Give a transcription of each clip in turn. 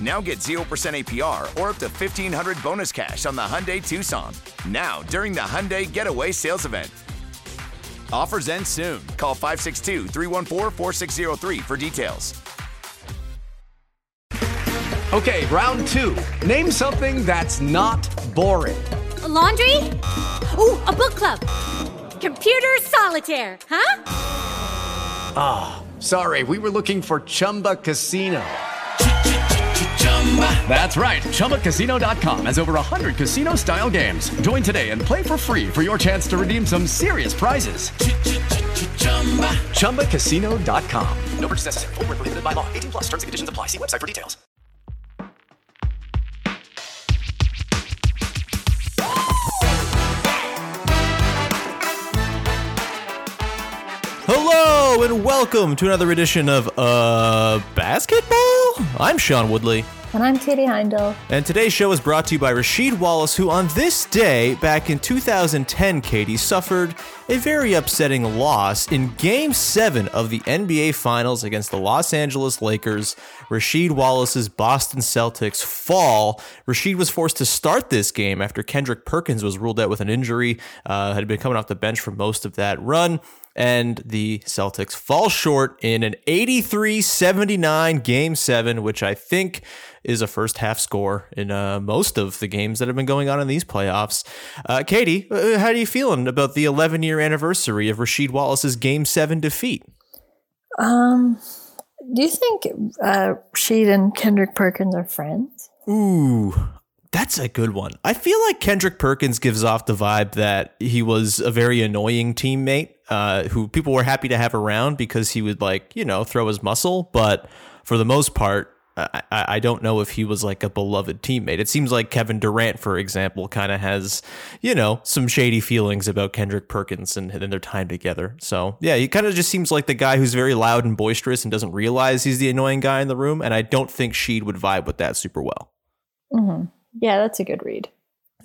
Now get 0% APR or up to 1500 bonus cash on the Hyundai Tucson. Now, during the Hyundai Getaway Sales Event. Offers end soon. Call 562 314 4603 for details. Okay, round two. Name something that's not boring. A laundry? Ooh, a book club. Computer solitaire, huh? Ah, oh, sorry, we were looking for Chumba Casino. That's right. ChumbaCasino.com has over 100 casino style games. Join today and play for free for your chance to redeem some serious prizes. ChumbaCasino.com. No purchase necessary. Full prohibited by law. 18 plus terms and conditions apply. See website for details. Hello and welcome to another edition of Uh Basketball. I'm Sean Woodley. And I'm Katie Heindl. And today's show is brought to you by Rasheed Wallace, who on this day, back in 2010, Katie, suffered a very upsetting loss in Game 7 of the NBA Finals against the Los Angeles Lakers. Rasheed Wallace's Boston Celtics fall. Rasheed was forced to start this game after Kendrick Perkins was ruled out with an injury, uh, had been coming off the bench for most of that run and the Celtics fall short in an 83 79 game seven, which I think is a first half score in uh, most of the games that have been going on in these playoffs. Uh, Katie, uh, how are you feeling about the 11 year anniversary of Rasheed Wallace's game seven defeat? Um, do you think uh, Rasheed and Kendrick Perkins are friends? Ooh, that's a good one. I feel like Kendrick Perkins gives off the vibe that he was a very annoying teammate uh, who people were happy to have around because he would like you know throw his muscle, but for the most part. I, I don't know if he was like a beloved teammate. It seems like Kevin Durant, for example, kind of has, you know, some shady feelings about Kendrick Perkins and, and their time together. So, yeah, he kind of just seems like the guy who's very loud and boisterous and doesn't realize he's the annoying guy in the room. And I don't think Sheed would vibe with that super well. Mm-hmm. Yeah, that's a good read.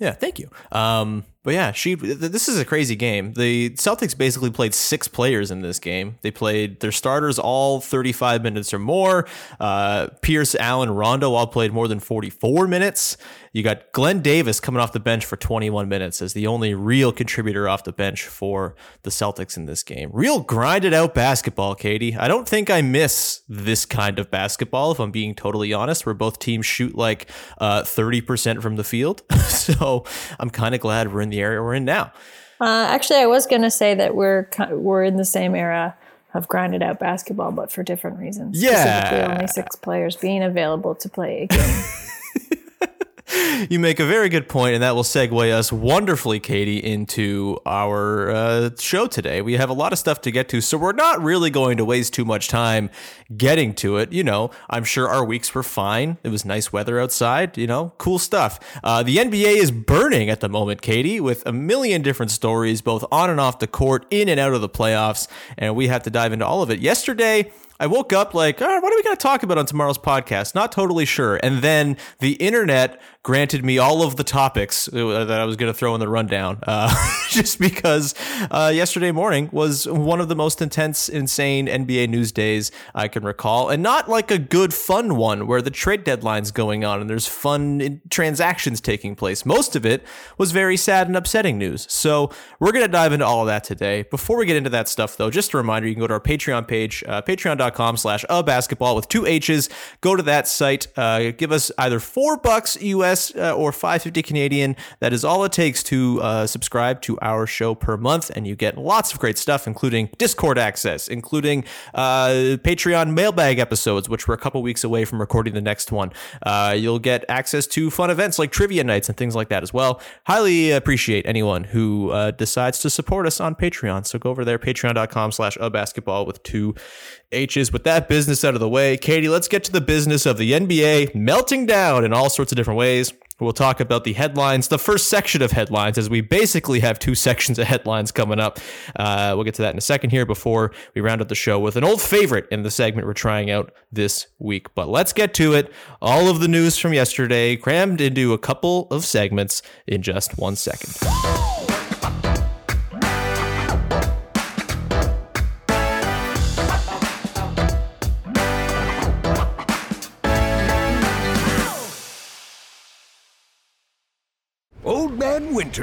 Yeah, thank you. Um, but yeah, she. This is a crazy game. The Celtics basically played six players in this game. They played their starters all 35 minutes or more. Uh, Pierce, Allen, Rondo all played more than 44 minutes. You got Glen Davis coming off the bench for 21 minutes as the only real contributor off the bench for the Celtics in this game. Real grinded out basketball, Katie. I don't think I miss this kind of basketball, if I'm being totally honest, where both teams shoot like uh, 30% from the field. so I'm kind of glad we're in the area we're in now. Uh, actually, I was going to say that we're we're in the same era of grinded out basketball, but for different reasons. Yeah, specifically only six players being available to play a game. you make a very good point, and that will segue us wonderfully, Katie, into our uh, show today. We have a lot of stuff to get to, so we're not really going to waste too much time getting to it. You know, I'm sure our weeks were fine. It was nice weather outside, you know, cool stuff. Uh, the NBA is burning at the moment, Katie, with a million different stories, both on and off the court, in and out of the playoffs, and we have to dive into all of it. Yesterday, I woke up like, all right, what are we going to talk about on tomorrow's podcast? Not totally sure. And then the internet granted me all of the topics uh, that I was going to throw in the rundown, uh, just because uh, yesterday morning was one of the most intense, insane NBA news days I can recall, and not like a good, fun one where the trade deadline's going on and there's fun transactions taking place. Most of it was very sad and upsetting news. So we're going to dive into all of that today. Before we get into that stuff, though, just a reminder: you can go to our Patreon page, uh, patreon.com patreon.com slash a basketball with two H's. Go to that site. Uh, give us either four bucks US uh, or 550 Canadian. That is all it takes to uh, subscribe to our show per month. And you get lots of great stuff, including Discord access, including uh, Patreon mailbag episodes, which we're a couple weeks away from recording the next one. Uh, you'll get access to fun events like trivia nights and things like that as well. Highly appreciate anyone who uh, decides to support us on Patreon. So go over there, patreon.com slash basketball with two H's. With that business out of the way, Katie, let's get to the business of the NBA melting down in all sorts of different ways. We'll talk about the headlines, the first section of headlines, as we basically have two sections of headlines coming up. Uh, we'll get to that in a second here before we round up the show with an old favorite in the segment we're trying out this week. But let's get to it. All of the news from yesterday crammed into a couple of segments in just one second.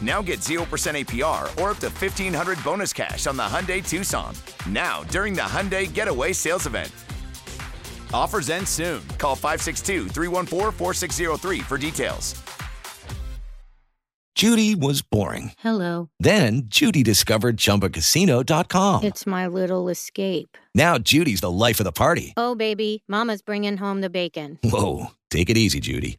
Now get 0% APR or up to 1500 bonus cash on the Hyundai Tucson. Now, during the Hyundai Getaway Sales Event. Offers end soon. Call 562 314 4603 for details. Judy was boring. Hello. Then Judy discovered ChumbaCasino.com. It's my little escape. Now Judy's the life of the party. Oh, baby, Mama's bringing home the bacon. Whoa, take it easy, Judy.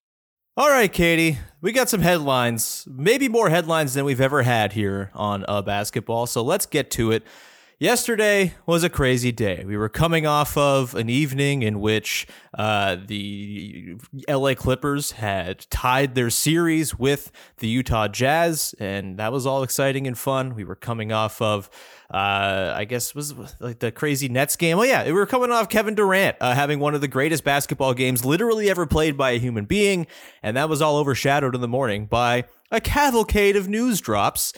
All right, Katie, we got some headlines, maybe more headlines than we've ever had here on uh, basketball. So let's get to it. Yesterday was a crazy day. We were coming off of an evening in which uh, the LA Clippers had tied their series with the Utah Jazz, and that was all exciting and fun. We were coming off of, uh, I guess, was like the crazy Nets game. Oh yeah, we were coming off Kevin Durant uh, having one of the greatest basketball games literally ever played by a human being, and that was all overshadowed in the morning by a cavalcade of news drops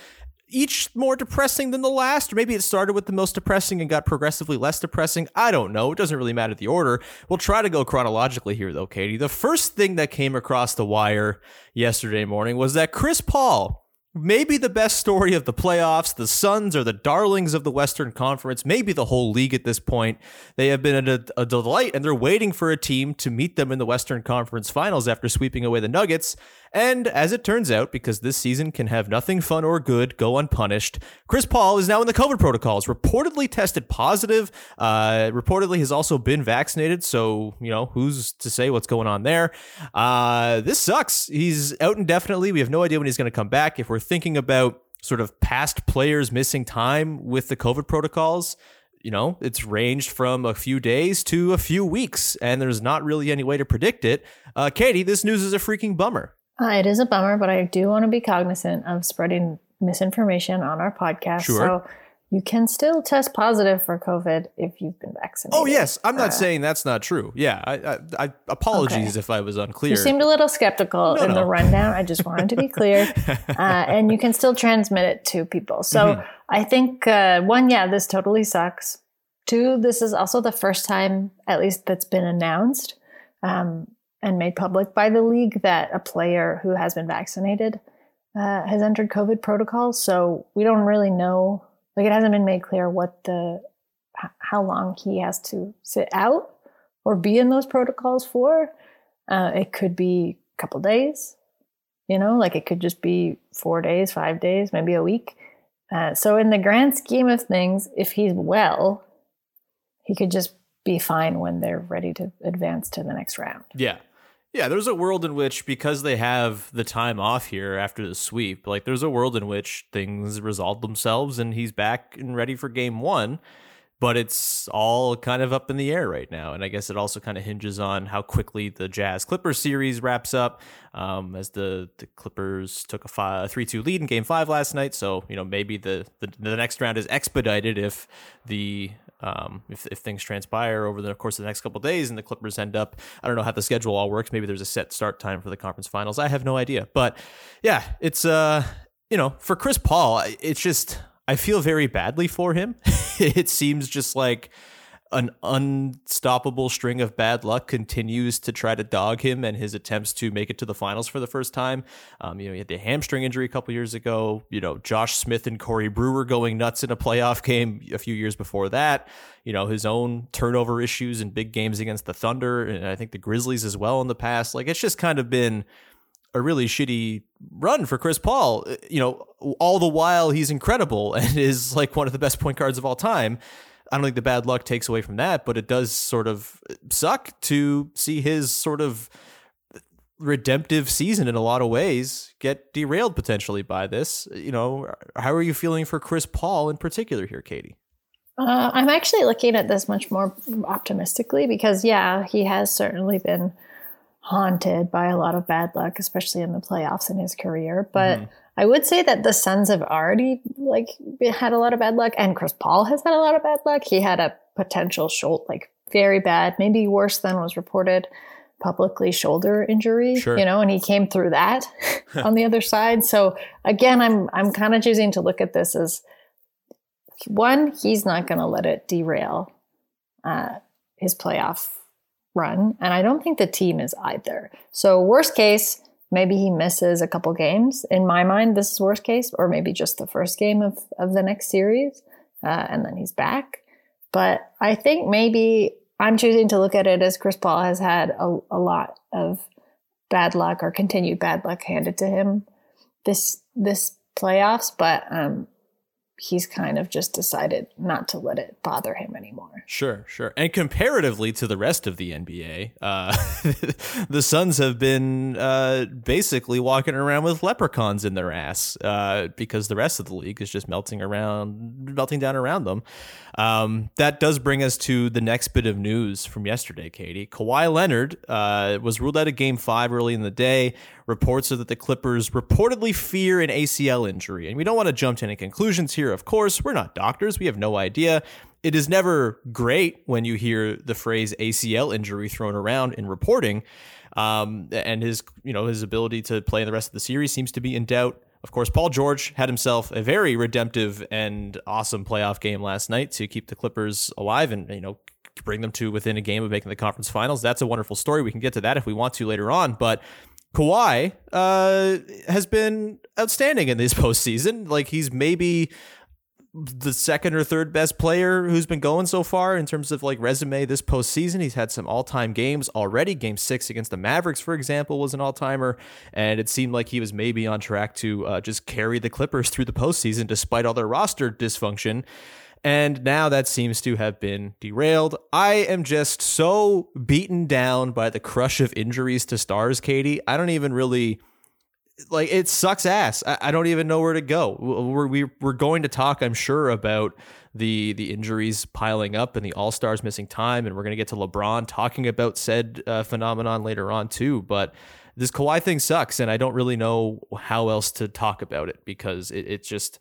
each more depressing than the last, or maybe it started with the most depressing and got progressively less depressing. I don't know. It doesn't really matter the order. We'll try to go chronologically here, though, Katie. The first thing that came across the wire yesterday morning was that Chris Paul, maybe the best story of the playoffs. The Suns are the darlings of the Western Conference, maybe the whole league at this point. They have been a, a, delight, and they're waiting for a team to meet them in the Western Conference Finals after sweeping away the Nuggets. And as it turns out, because this season can have nothing fun or good go unpunished, Chris Paul is now in the COVID protocols, reportedly tested positive, uh, reportedly has also been vaccinated. So, you know, who's to say what's going on there? Uh, this sucks. He's out indefinitely. We have no idea when he's going to come back. If we're thinking about sort of past players missing time with the COVID protocols, you know, it's ranged from a few days to a few weeks, and there's not really any way to predict it. Uh, Katie, this news is a freaking bummer. Uh, it is a bummer, but I do want to be cognizant of spreading misinformation on our podcast. Sure. So you can still test positive for COVID if you've been vaccinated. Oh yes, I'm not Uh, saying that's not true. Yeah, I, I, I apologies Okay. if I was unclear. You seemed a little skeptical No, in the rundown. I just wanted to be clear. uh, and you can still transmit it to people. So Mm-hmm. I think uh, one, yeah, this totally sucks. Two, this is also the first time, at least that's been announced um, and made public by the league, that a player who has been vaccinated uh, has entered COVID protocols. So we don't really know. Like it hasn't been made clear what the how long he has to sit out or be in those protocols for. Uh, it could be a couple days, you know, like it could just be four days, five days, maybe a week. Uh, so, in the grand scheme of things, if he's well, he could just be fine when they're ready to advance to the next round. Yeah. Yeah, there's a world in which because they have the time off here after the sweep, like there's a world in which things resolve themselves and he's back and ready for game 1 but it's all kind of up in the air right now. And I guess it also kind of hinges on how quickly the Jazz Clippers series wraps up, um, as the, the Clippers took a 3 2 lead in game five last night. So, you know, maybe the, the, the next round is expedited if the um, if, if things transpire over the course of the next couple days and the Clippers end up, I don't know how the schedule all works. Maybe there's a set start time for the conference finals. I have no idea. But yeah, it's, uh, you know, for Chris Paul, it's just, I feel very badly for him. it seems just like an unstoppable string of bad luck continues to try to dog him and his attempts to make it to the finals for the first time. Um, you know, he had the hamstring injury a couple years ago. You know, Josh Smith and Corey Brewer going nuts in a playoff game a few years before that. You know, his own turnover issues in big games against the Thunder and I think the Grizzlies as well in the past. Like, it's just kind of been a really shitty run for Chris Paul. Uh, you know, all the while he's incredible and is like one of the best point guards of all time. I don't think the bad luck takes away from that, but it does sort of suck to see his sort of redemptive season in a lot of ways get derailed potentially by this. You know, how are you feeling for Chris Paul in particular here, Katie? Uh, I'm actually looking at this much more optimistically because, yeah, he has certainly been haunted by a lot of bad luck, especially in the playoffs in his career. But mm-hmm. I would say that the Suns have already like had a lot of bad luck, and Chris Paul has had a lot of bad luck. He had a potential shoulder, like very bad, maybe worse than was reported publicly shoulder injury. Sure. You know, and he came through that on the other side. So again, I'm I'm kind of choosing to look at this as one, he's not going to let it derail uh, his playoff run. And I don't think the team is either. So, worst case, maybe he misses a couple games. In my mind, this is worst case, or maybe just the first game of, of the next series, uh, and then he's back. But I think maybe I'm choosing to look at it as Chris Paul has had a, a lot of bad luck or continued bad luck handed to him this this playoffs. But um, he's kind of just decided not to let it bother him anymore. Sure, sure. And comparatively to the rest of the NBA, uh, the Suns have been uh, basically walking around with leprechauns in their ass uh, because the rest of the league is just melting around, melting down around them. Um, that does bring us to the next bit of news from yesterday, Katie. Kawhi Leonard uh, was ruled out of Game Five early in the day. Reports are that the Clippers reportedly fear an ACL injury, and we don't want to jump to any conclusions here. Of course, we're not doctors; we have no idea. It is never great when you hear the phrase ACL injury thrown around in reporting, um, and his you know his ability to play the rest of the series seems to be in doubt. Of course, Paul George had himself a very redemptive and awesome playoff game last night to keep the Clippers alive and, you know, bring them to within a game of making the conference finals. That's a wonderful story. We can get to that if we want to later on. But Kawhi uh, has been outstanding in this postseason. Like he's maybe the second or third best player who's been going so far in terms of like resume this postseason. He's had some all time games already. Game six against the Mavericks, for example, was an all timer, and it seemed like he was maybe on track to uh, just carry the Clippers through the postseason despite all their roster dysfunction. And now that seems to have been derailed. I am just so beaten down by the crush of injuries to stars, Katie. I don't even really like it sucks ass. I, I, don't even know where to go. We're we, are we are going to talk, I'm sure, about the the injuries piling up and the All Stars missing time, and we're going to get to LeBron talking about said uh, phenomenon later on too. But this Kawhi thing sucks, and I don't really know how else to talk about it because it, it just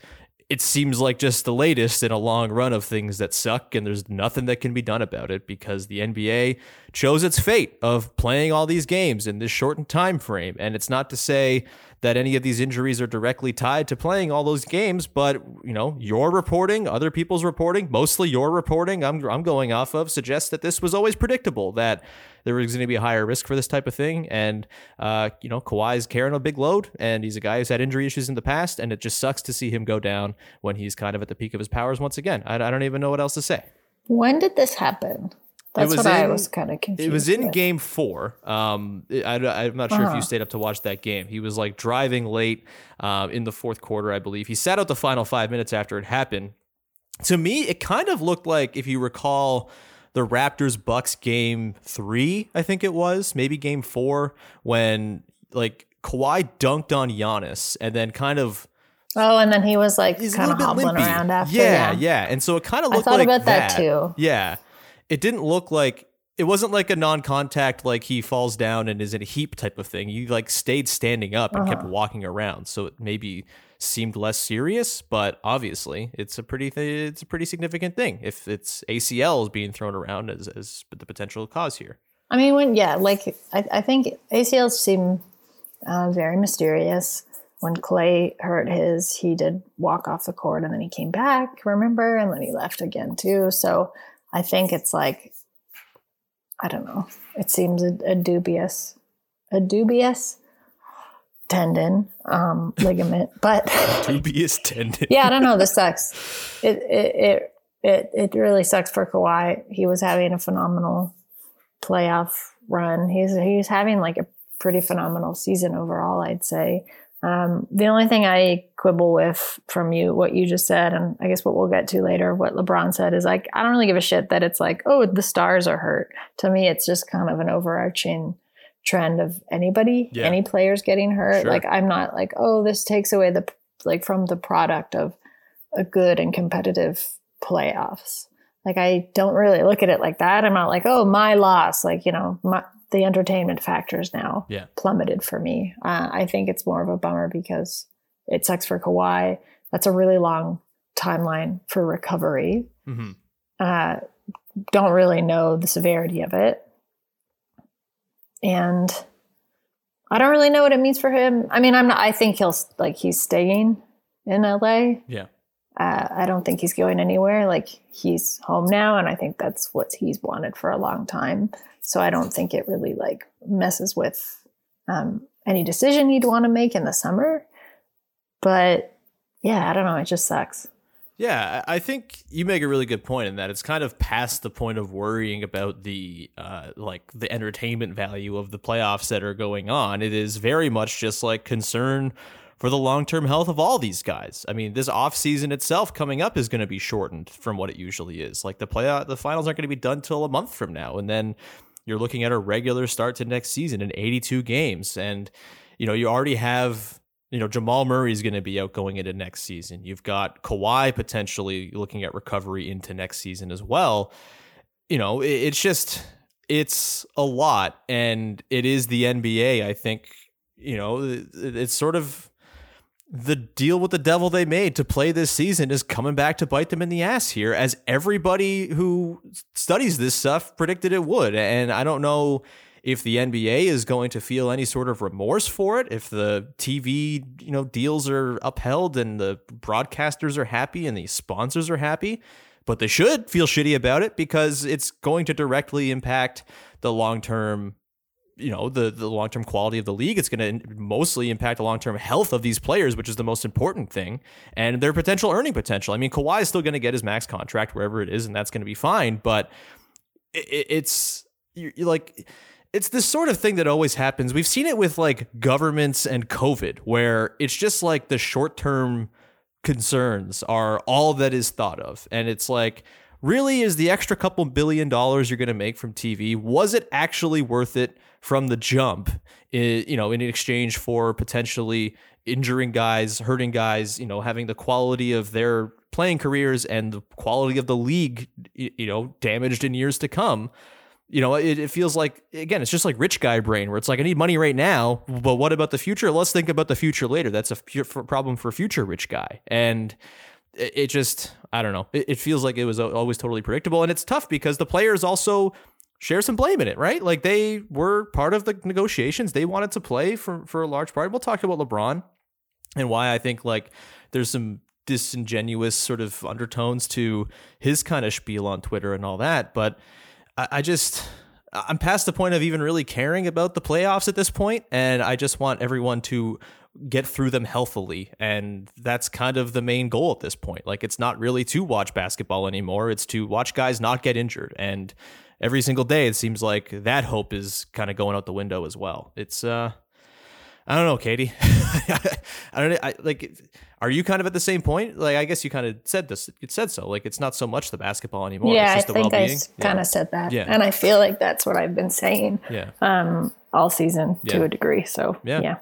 it seems like just the latest in a long run of things that suck, and there's nothing that can be done about it because the NBA chose its fate of playing all these games in this shortened time frame. And it's not to say that any of these injuries are directly tied to playing all those games, but you know, your reporting, other people's reporting, mostly your reporting, I'm I'm going off of suggests that this was always predictable that there was going to be a higher risk for this type of thing. And uh, you know, Kawhi's carrying a big load, and he's a guy who's had injury issues in the past, and it just sucks to see him go down when he's kind of at the peak of his powers once again. I, I don't even know what else to say. When did this happen? That's what I was kind of confused. It was in with. game four. Um, I, am not sure if Uh-huh. you stayed up to watch that game. He was like driving late um, in the fourth quarter, I believe. He sat out the final five minutes after it happened. To me, it kind of looked like, if you recall, the Raptors Bucks game three, I think it was, maybe game four, when like Kawhi dunked on Giannis and then kind of Oh, and then he was like kind of hobbling limpy. around after. Yeah, yeah. And so it kind of looked like I thought like about that too. Yeah. It didn't look like it wasn't like a non-contact like he falls down and is in a heap type of thing. He like stayed standing up and kept Uh-huh. walking around. So it maybe seemed less serious, but obviously it's a pretty th- it's a pretty significant thing if it's ACL is being thrown around as as the potential cause here. I mean, when yeah, like I, I think ACLs seem uh, very mysterious. When Clay hurt his, he did walk off the court and then he came back, remember, and then he left again too. So I think it's like I don't know. It seems a, a dubious, a dubious tendon um, ligament, but Dubious tendon. yeah, I don't know. This sucks. It it it it, it really sucks for Kawhi. He was having a phenomenal playoff run. He's he's having like a pretty phenomenal season overall. I'd say. Um, the only thing I quibble with from you, what you just said, and I guess what we'll get to later, what LeBron said is like, I don't really give a shit that it's like, oh, the stars are hurt. To me, it's just kind of an overarching trend of anybody, Yeah. any players getting hurt. Sure. Like, I'm not like, oh, this takes away the like from the product of a good and competitive playoffs. Like I don't really look at it like that. I'm not like, oh, my loss. Like you know, my, the entertainment factors now Yeah. plummeted for me. Uh, I think it's more of a bummer because it sucks for Kawhi. That's a really long timeline for recovery. Mm-hmm. Uh, don't really know the severity of it, and I don't really know what it means for him. I mean, I'm not. I think he'll like he's staying in LA. Yeah. Uh, I don't think he's going anywhere. Like he's home now, and I think that's what he's wanted for a long time. So I don't think it really like messes with um, any decision he'd want to make in the summer. But yeah, I don't know. It just sucks. Yeah, I think you make a really good point in that it's kind of past the point of worrying about the uh, like the entertainment value of the playoffs that are going on. It is very much just like concern for the long-term health of all these guys. I mean, this offseason itself coming up is going to be shortened from what it usually is. Like the play the finals aren't going to be done till a month from now and then you're looking at a regular start to next season in 82 games and you know, you already have you know, Jamal Murray is going to be out going into next season. You've got Kawhi potentially looking at recovery into next season as well. You know, it, it's just it's a lot, and it is the NBA. I think you know it- it's sort of the deal with the devil they made to play this season is coming back to bite them in the ass here, as everybody who studies this stuff predicted it would. And I don't know if the NBA is going to feel any sort of remorse for it, if the TV, you know, deals are upheld and the broadcasters are happy and the sponsors are happy, but they should feel shitty about it because it's going to directly impact the long-term you know the the long term quality of the league. It's going to mostly impact the long term health of these players, which is the most important thing, and their potential earning potential. I mean, Kawhi is still going to get his max contract wherever it is, and that's going to be fine. But it, it- it's you you like it's this sort of thing that always happens. We've seen it with like governments and COVID, where it's just like the short term concerns are all that is thought of. And it's like, really, is the extra couple billion dollars you're going to make from TV, was it actually worth it from the jump, you know, in exchange for potentially injuring guys, hurting guys, you know, having the quality of their playing careers and the quality of the league, you know, damaged in years to come? You know, it, it feels like again, it's just like rich guy brain, where it's like I need money right now, but what about the future? Let's think about the future later. That's a problem for future rich guy, and it, it just I don't know. It, it feels like it was always totally predictable, and it's tough because the players also share some blame in it, right? Like they were part of the negotiations. They wanted to play for for a large part. We'll talk about LeBron and why I think like there's some disingenuous sort of undertones to his kind of spiel on Twitter and all that. But I, I just I'm past the point of even really caring about the playoffs at this point, and I just want everyone to get through them healthily. And that's kind of the main goal at this point. Like, it's not really to watch basketball anymore, it's to watch guys not get injured. And every single day, it seems like that hope is kind of going out the window as well. It's, uh, I don't know, Katie. I don't know. I, like, are you kind of at the same point? Like, I guess you kind of said this. It said so. Like, it's not so much the basketball anymore. Yeah, it's just I the think I Yeah. kind of said that, Yeah. and I feel like that's what I've been saying Yeah. um, all season Yeah. to a degree. So Yeah. yeah.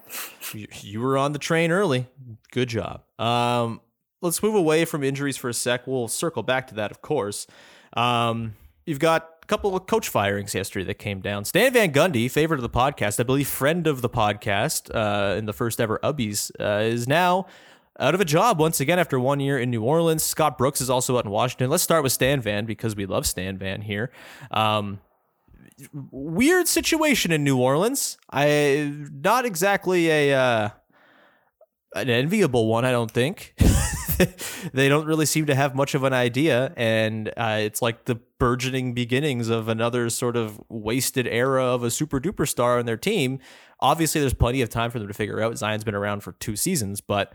You, you were on the train early. Good job. Um, let's move away from injuries for a sec. We'll circle back to that, of course. Um, you've got couple of coach firings yesterday that came down. Stan Van Gundy, favorite of the podcast, I believe, friend of the podcast uh, in the first ever Ubbies, uh, is now out of a job once again after one year in New Orleans. Scott Brooks is also out in Washington. Let's start with Stan Van because we love Stan Van here. Um, weird situation in New Orleans. I not exactly a uh, an enviable one. I don't think. they don't really seem to have much of an idea, and uh, it's like the burgeoning beginnings of another sort of wasted era of a super duper star on their team. Obviously, there's plenty of time for them to figure out. Zion's been around for two seasons, but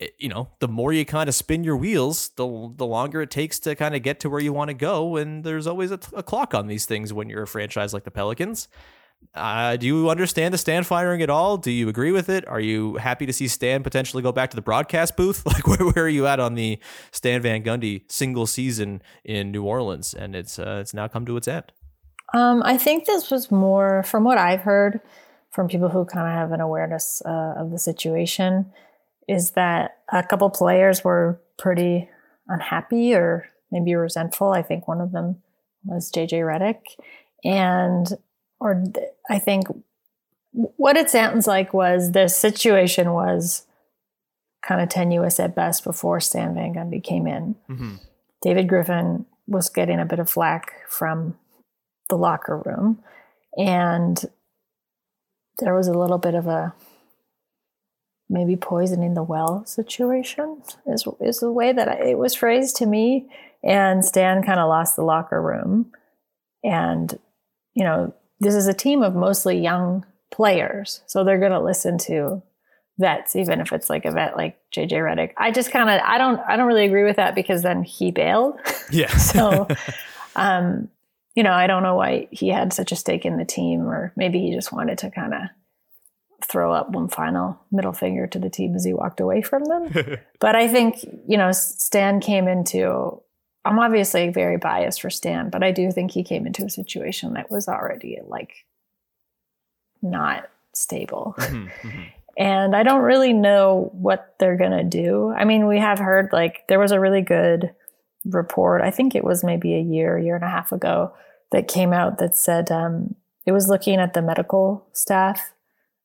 eh, you know, the more you kind of spin your wheels, the the longer it takes to kind of get to where you want to go. And there's always a, a clock on these things when you're a franchise like the Pelicans. Uh, do you understand the Stan firing at all? Do you agree with it? Are you happy to see Stan potentially go back to the broadcast booth? Like, where, where are you at on the Stan Van Gundy single season in New Orleans? And it's uh, it's now come to its end. Um, I think this was more, from what I've heard from people who kind of have an awareness uh, of the situation, is that a couple players were pretty unhappy or maybe resentful. I think one of them was JJ Redick, and or I think what it sounds like was the situation was kind of tenuous at best before Stan Van Gundy came in. Mm-hmm. David Griffin was getting a bit of flack from the locker room, and there was a little bit of a maybe poisoning the well situation is is the way that it was phrased to me. And Stan kind of lost the locker room, and you know this is a team of mostly young players, so they're going to listen to vets, even if it's like a vet like JJ Redick. I just kind of I don't I don't really agree with that because then he bailed. Yeah. so, um, you know, I don't know why he had such a stake in the team, or maybe he just wanted to kind of throw up one final middle finger to the team as he walked away from them. but I think, you know, Stan came into, I'm obviously very biased for Stan, but I do think he came into a situation that was already like not stable. And I don't really know what they're going to do. I mean, we have heard like there was a really good report, I think it was maybe a year, year and a half ago, that came out that said um, it was looking at the medical staff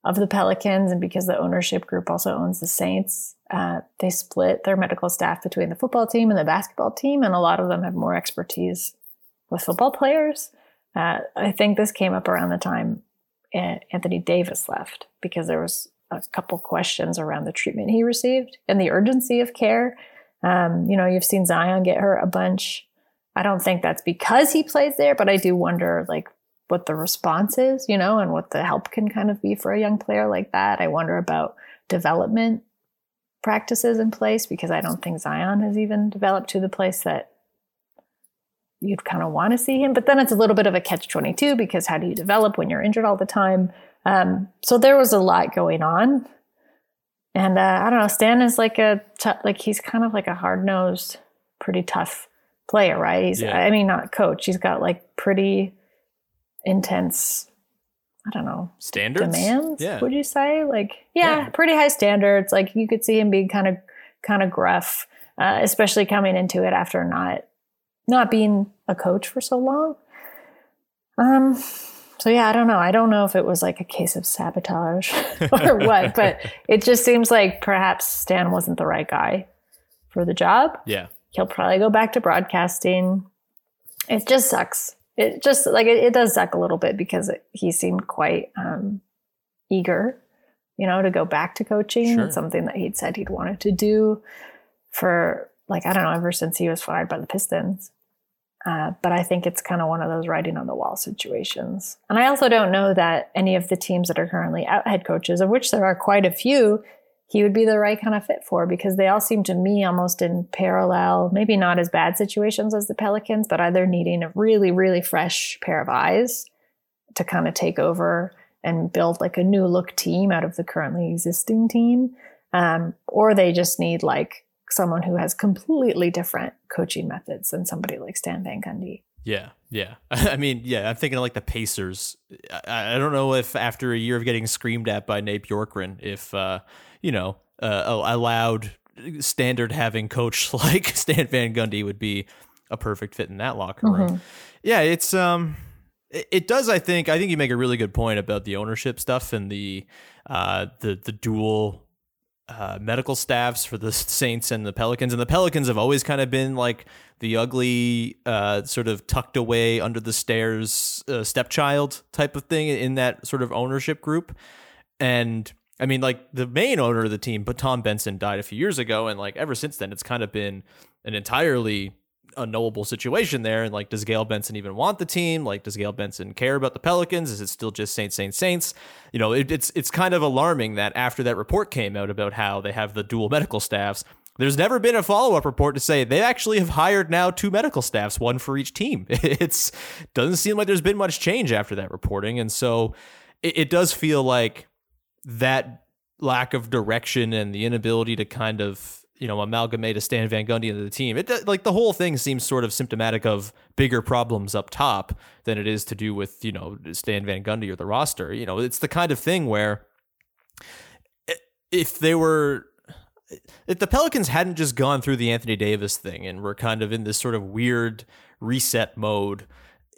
of the Pelicans. And because the ownership group also owns the Saints, uh, they split their medical staff between the football team and the basketball team. And a lot of them have more expertise with football players. Uh, I think this came up around the time Anthony Davis left because there was a couple questions around the treatment he received and the urgency of care. Um, you know, you've seen Zion get hurt a bunch. I don't think that's because he plays there, but I do wonder like what the response is, you know, and what the help can kind of be for a young player like that. I wonder about development practices in place because I don't think Zion has even developed to the place that you'd kind of want to see him. But then it's a little bit of a catch 22 because how do you develop when you're injured all the time? Um, so there was a lot going on. And uh, I don't know, Stan is like a, t- like he's kind of like a hard nosed, pretty tough player, right? He's, Yeah. I mean, not coach. He's got like pretty intense, I don't know, Standards? demands. Yeah. Would you say like, yeah, pretty high standards. Like you could see him being kind of, kind of gruff, uh, especially coming into it after not, not being a coach for so long. Um, so yeah, I don't know. I don't know if it was like a case of sabotage or what, but it just seems like perhaps Stan wasn't the right guy for the job. Yeah. He'll probably go back to broadcasting. It just sucks. It just like it, it does suck a little bit because it, he seemed quite um, eager, you know, to go back to coaching. Sure. It's something that he'd said he'd wanted to do for like I don't know ever since he was fired by the Pistons. Uh, but I think it's kind of one of those writing on the wall situations. And I also don't know that any of the teams that are currently out head coaches, of which there are quite a few, he would be the right kind of fit for because they all seem to me almost in parallel, maybe not as bad situations as the Pelicans, but either needing a really, really fresh pair of eyes to kind of take over and build like a new look team out of the currently existing team. Um, or they just need like someone who has completely different coaching methods than somebody like Stan Van Gundy. Yeah, yeah. I mean, yeah. I'm thinking of like the Pacers. I, I don't know if after a year of getting screamed at by Nate Bjorkgren, if uh, you know, uh, a, a loud standard having coach like Stan Van Gundy would be a perfect fit in that locker room. Mhm. Yeah, it's um, it, it does. I think. I think you make a really good point about the ownership stuff and the uh the the dual uh, medical staffs for the Saints and the Pelicans. And the Pelicans have always kind of been like the ugly, uh, sort of tucked away under the stairs uh, stepchild type of thing in that sort of ownership group. And I mean, like the main owner of the team, but Tom Benson died a few years ago. And like ever since then, it's kind of been an entirely unknowable situation there. And like, does Gayle Benson even want the team? Like, does Gayle Benson care about the Pelicans? Is it still just Saints, Saints, Saints? You know, it, it's it's kind of alarming that after that report came out about how they have the dual medical staffs, there's never been a follow up report to say they actually have hired now two medical staffs, one for each team. It's doesn't seem like there's been much change after that reporting, and so it, it does feel like that lack of direction and the inability to kind of you know amalgamate a Stan Van Gundy into the team. It like the whole thing seems sort of symptomatic of bigger problems up top than it is to do with you know Stan Van Gundy or the roster. You know, it's the kind of thing where if they were if the Pelicans hadn't just gone through the Anthony Davis thing and were kind of in this sort of weird reset mode,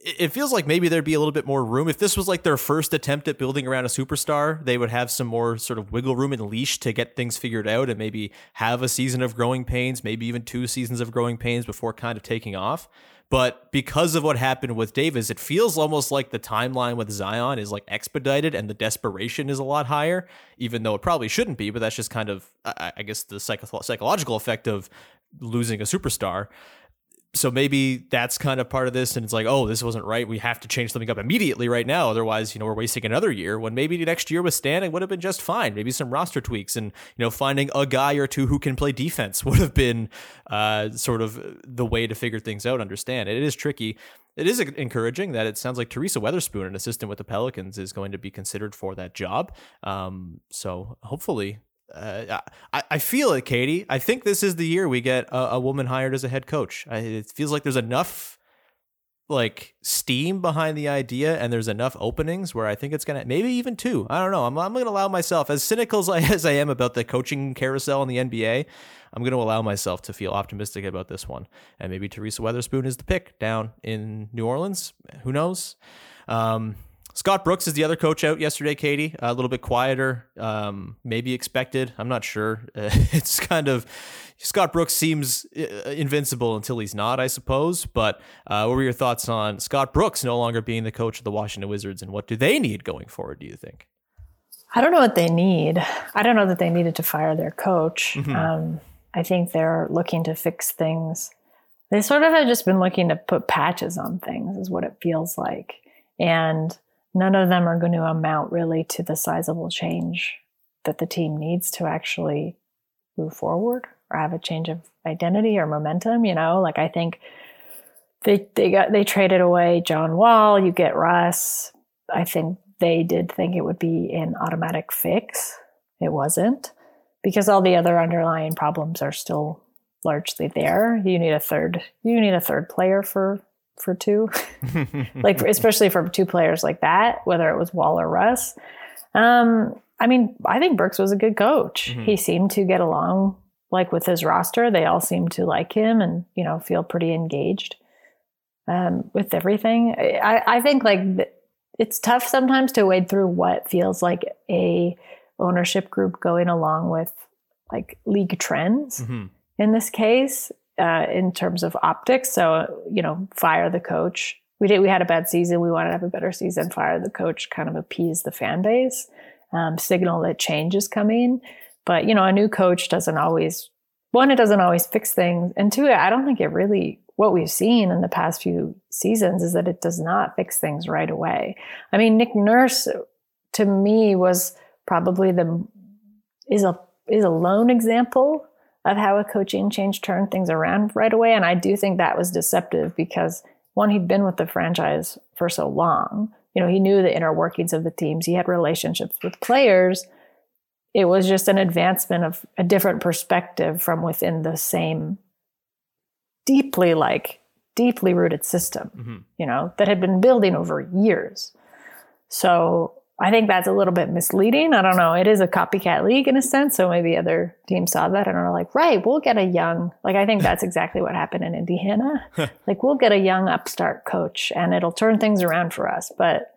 it feels like maybe there'd be a little bit more room. If this was like their first attempt at building around a superstar, they would have some more sort of wiggle room and leash to get things figured out and maybe have a season of growing pains, maybe even two seasons of growing pains before kind of taking off. But because of what happened with Davis, it feels almost like the timeline with Zion is like expedited and the desperation is a lot higher, even though it probably shouldn't be. But that's just kind of, I I guess, the psycho- psychological effect of losing a superstar so maybe that's kind of part of this and it's like oh this wasn't right. We have to change something up immediately right now. Otherwise you know we're wasting another year when maybe next year with stan it would have been just fine. Maybe some roster tweaks and you know finding a guy or two who can play defense would have been uh, sort of the way to figure things out understand. It is tricky. It is encouraging that it sounds like Teresa Weatherspoon, an assistant with the Pelicans, is going to be considered for that job. Um, so hopefully, uh, I, I feel it, Katie. I think this is the year we get a, a woman hired as a head coach. I, it feels like there's enough like steam behind the idea and there's enough openings where I think it's gonna maybe even two. I don't know. I'm, I'm gonna allow myself as cynical as I, as I am about the coaching carousel in the NBA. I'm gonna allow myself to feel optimistic about this one. And maybe Teresa Weatherspoon is the pick down in New Orleans. Who knows? Um, Scott Brooks is the other coach out yesterday, Katie. a little bit quieter, um, maybe expected. I'm not sure. Uh, it's kind of Scott Brooks seems uh, invincible until he's not, I suppose. But uh, what were your thoughts on Scott Brooks no longer being the coach of the Washington Wizards, and what do they need going forward? Do you think? I don't know what they need. I don't know that they needed to fire their coach. Mhm. Um, I think they're looking to fix things. They sort of have just been looking to put patches on things, is what it feels like. And none of them are going to amount really to the sizable change that the team needs to actually move forward or have a change of identity or momentum. You know, like I think they they got they traded away John Wall. You get Russ. I think they did think it would be an automatic fix. It wasn't because all the other underlying problems are still largely there. You need a third. You need a third player for for two, like for, especially for two players like that, whether it was Wall or Russ. Um, I mean, I think Brooks was a good coach. Mhm. He seemed to get along like with his roster. They all seemed to like him and you know feel pretty engaged um, with everything. I, I think like th- it's tough sometimes to wade through what feels like a ownership group going along with like league trends Mhm. in this case uh, in terms of optics. So, you know, fire the coach. We did. We had a bad season. We wanted to have a better season. Fire the coach. Kind of appease the fan base. Um, signal that change is coming. But you know, a new coach doesn't always. One, it doesn't always fix things, and two, I don't think it really. What we've seen in the past few seasons is that it does not fix things right away. I mean, Nick Nurse, to me, was probably the is a is a lone example of how a coaching change turned things around right away. And I do think that was deceptive because one, he'd been with the franchise for so long. You know, he knew the inner workings of the teams. He had relationships with players. It was just an advancement of a different perspective from within the same deeply like deeply rooted system, mm-hmm. you know, that had been building over years. So I think that's a little bit misleading. I don't know. It is a copycat league in a sense, so maybe other teams saw that and are like, right, we'll get a young. Like I think that's exactly what happened in Indiana. like we'll get a young upstart coach, and it'll turn things around for us. But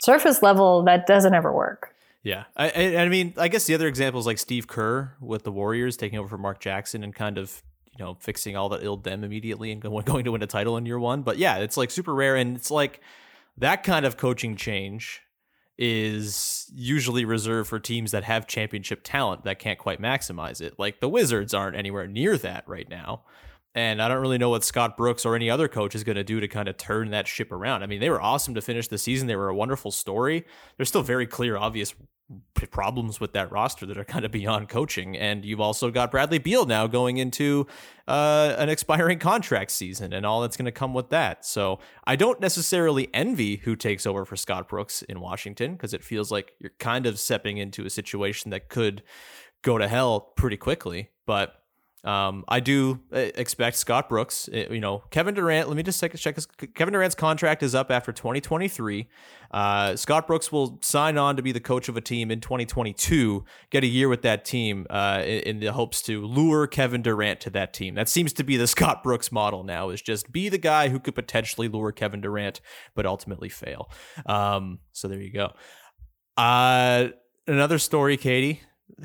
surface level, that doesn't ever work. Yeah, I, I, I mean, I guess the other example is like Steve Kerr with the Warriors taking over for Mark Jackson and kind of you know fixing all that ill them immediately and going to win a title in year one. But yeah, it's like super rare, and it's like that kind of coaching change is usually reserved for teams that have championship talent that can't quite maximize it. Like the Wizards aren't anywhere near that right now. And I don't really know what Scott Brooks or any other coach is going to do to kind of turn that ship around. I mean, they were awesome to finish the season. They were a wonderful story. There's still very clear, obvious problems with that roster that are kind of beyond coaching. And you've also got Bradley Beal now going into uh, an expiring contract season and all that's going to come with that. So I don't necessarily envy who takes over for Scott Brooks in Washington because it feels like you're kind of stepping into a situation that could go to hell pretty quickly. But um, I do uh, expect Scott Brooks, uh, you know, Kevin Durant. Let me just check. his, Kevin Durant's contract is up after 2023. Uh, Scott Brooks will sign on to be the coach of a team in 2022, get a year with that team uh, in, in, the hopes to lure Kevin Durant to that team. That seems to be the Scott Brooks model now is just be the guy who could potentially lure Kevin Durant, but ultimately fail. Um, so there you go. Uh, another story, Katie.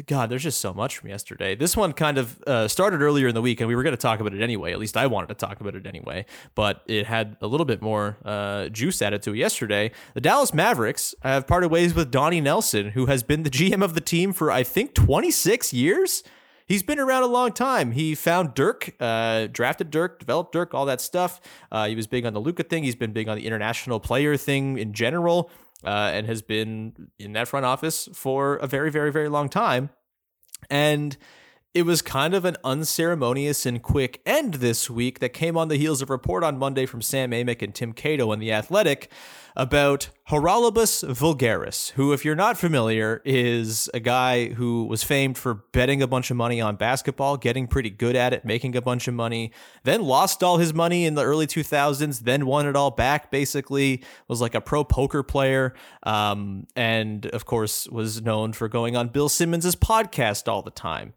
God, there's just so much from yesterday. This one kind of uh, started earlier in the week, and we were going to talk about it anyway. At least I wanted to talk about it anyway, but it had a little bit more uh, juice added to it yesterday. The Dallas Mavericks have parted ways with Donnie Nelson, who has been the GM of the team for, I think, 26 years. He's been around a long time. He found Dirk, uh, drafted Dirk, developed Dirk, all that stuff. Uh, he was big on the Luka thing. He's been big on the international player thing in general uh, and has been in that front office for a very, very, very long time. And it was kind of an unceremonious and quick end this week that came on the heels of report on Monday from Sam Amick and Tim Cato in The Athletic about Haralabos Voulgaris, who, if you're not familiar, is a guy who was famed for betting a bunch of money on basketball, getting pretty good at it, making a bunch of money, then lost all his money in the early 2000s, then won it all back, basically, was like a pro poker player, um, and of course, was known for going on Bill Simmons' podcast all the time.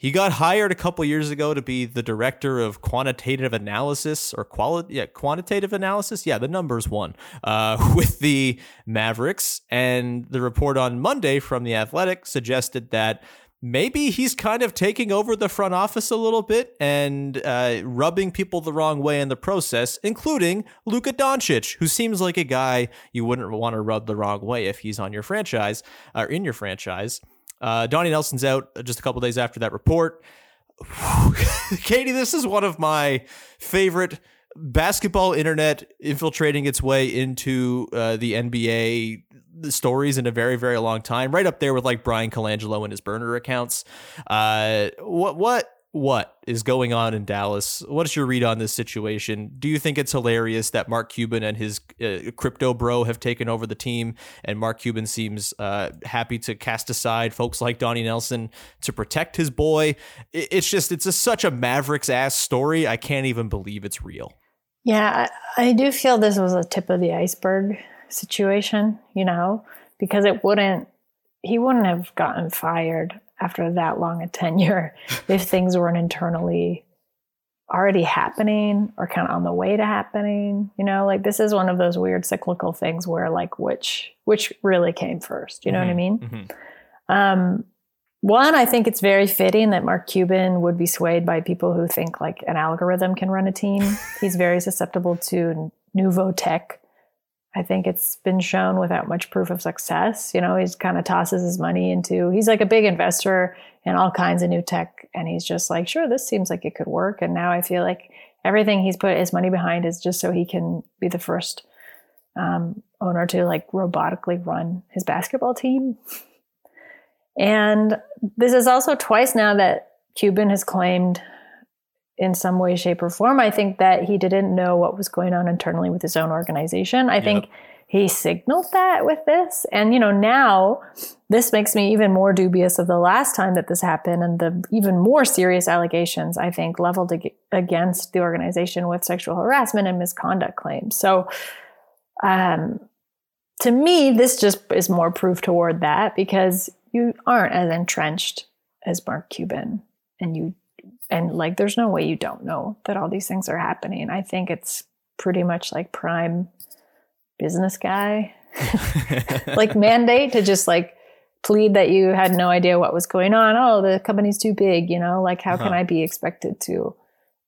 He got hired a couple years ago to be the director of quantitative analysis or quality, yeah, quantitative analysis. Yeah, the numbers one uh, with the Mavericks. And the report on Monday from the Athletic suggested that maybe he's kind of taking over the front office a little bit and uh, rubbing people the wrong way in the process, including Luka Doncic, who seems like a guy you wouldn't want to rub the wrong way if he's on your franchise or in your franchise. Uh, Donnie Nelson's out just a couple days after that report. Katie, this is one of my favorite basketball internet infiltrating its way into uh, the NBA stories in a very very long time right up there with like Bryan Colangelo and his burner accounts uh what what what is going on in Dallas? What is your read on this situation? Do you think it's hilarious that Mark Cuban and his uh, crypto bro have taken over the team, and Mark Cuban seems uh, happy to cast aside folks like Donnie Nelson to protect his boy? It's just it's a, such a Mavericks ass story. I can't even believe it's real. Yeah, I, I do feel this was a tip of the iceberg situation. You know, because it wouldn't he wouldn't have gotten fired after that long a tenure if things weren't internally already happening or kind of on the way to happening you know like this is one of those weird cyclical things where like which which really came first you know mm-hmm, what i mm-hmm, mean mm-hmm. um one, I think it's very fitting that Mark Cuban would be swayed by people who think like an algorithm can run a team. He's very susceptible to nouveau tech. I think it's been shown without much proof of success. You know, he's kind of tosses his money into, he's like a big investor in all kinds of new tech. And he's just like, sure, this seems like it could work. And now I feel like everything he's put his money behind is just so he can be the first um, owner to like robotically run his basketball team. And this is also twice now that Cuban has claimed in some way, shape, or form. I think that he didn't know what was going on internally with his own organization. I yep. think he signaled that with this. And, you know, now this makes me even more dubious of the last time that this happened and the even more serious allegations, I think, leveled ag- against the organization with sexual harassment and misconduct claims. So, um, to me, this just is more proof toward that because you aren't as entrenched as Mark Cuban and you and like there's no way you don't know that all these things are happening. I think it's pretty much like prime business guy like mandate to just like plead that you had no idea what was going on. Oh, the company's too big, you know, like how uh-huh. can I be expected to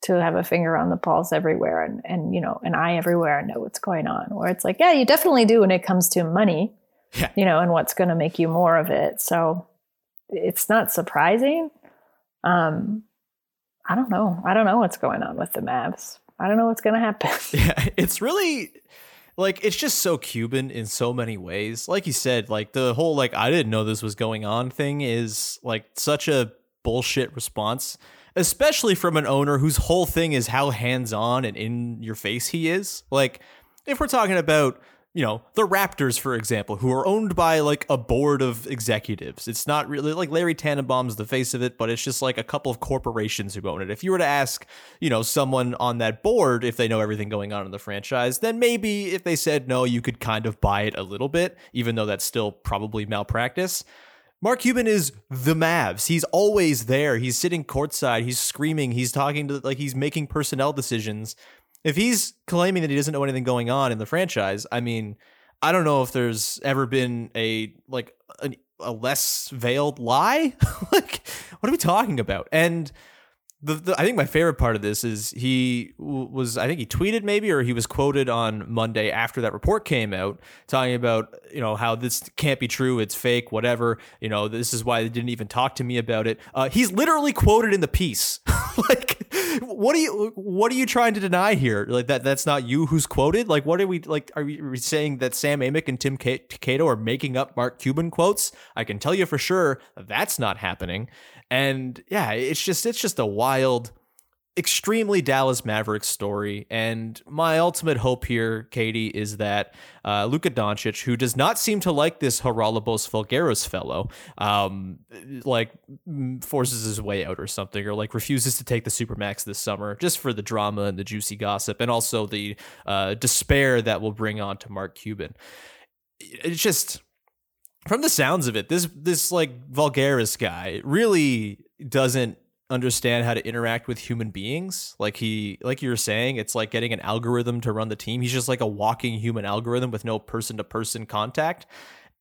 to have a finger on the pulse everywhere and and you know, an eye everywhere and know what's going on. Where it's like, yeah, you definitely do when it comes to money yeah. you know, and what's going to make you more of it. So it's not surprising. Um, I don't know. I don't know what's going on with the Mavs. I don't know what's going to happen. Yeah, it's really like it's just so Cuban in so many ways. Like you said, like the whole like I didn't know this was going on thing is like such a bullshit response, especially from an owner whose whole thing is how hands-on and in your face he is. Like if we're talking about you know, the Raptors, for example, who are owned by like a board of executives. It's not really like Larry Tannenbaum's the face of it, but it's just like a couple of corporations who own it. If you were to ask, you know, someone on that board if they know everything going on in the franchise, then maybe if they said no, you could kind of buy it a little bit, even though that's still probably malpractice. Mark Cuban is the Mavs. He's always there. He's sitting courtside. He's screaming. He's talking to like he's making personnel decisions if he's claiming that he doesn't know anything going on in the franchise, I mean, I don't know if there's ever been a like a, less veiled lie. like, what are we talking about? And the, the, I think my favorite part of this is he was I think he tweeted maybe or he was quoted on Monday after that report came out talking about you know how this can't be true it's fake whatever you know this is why they didn't even talk to me about it uh, he's literally quoted in the piece like what are you what are you trying to deny here? Like that that's not you who's quoted? Like what are we like are we saying that Sam Amick and Tim Cato are making up Mark Cuban quotes? I can tell you for sure that's not happening. And yeah, it's just it's just a wild, extremely Dallas Mavericks story. And my ultimate hope here, Katie, is that uh, Luka Doncic, who does not seem to like this Haralabos Voulgaris fellow, um, like forces his way out or something, or like refuses to take the Supermax this summer just for the drama and the juicy gossip, and also the uh, despair that will bring on to Mark Cuban. It's just from the sounds of it, this this like Voulgaris guy really doesn't understand how to interact with human beings. Like he like you were saying, it's like getting an algorithm to run the team. He's just like a walking human algorithm with no person to person contact.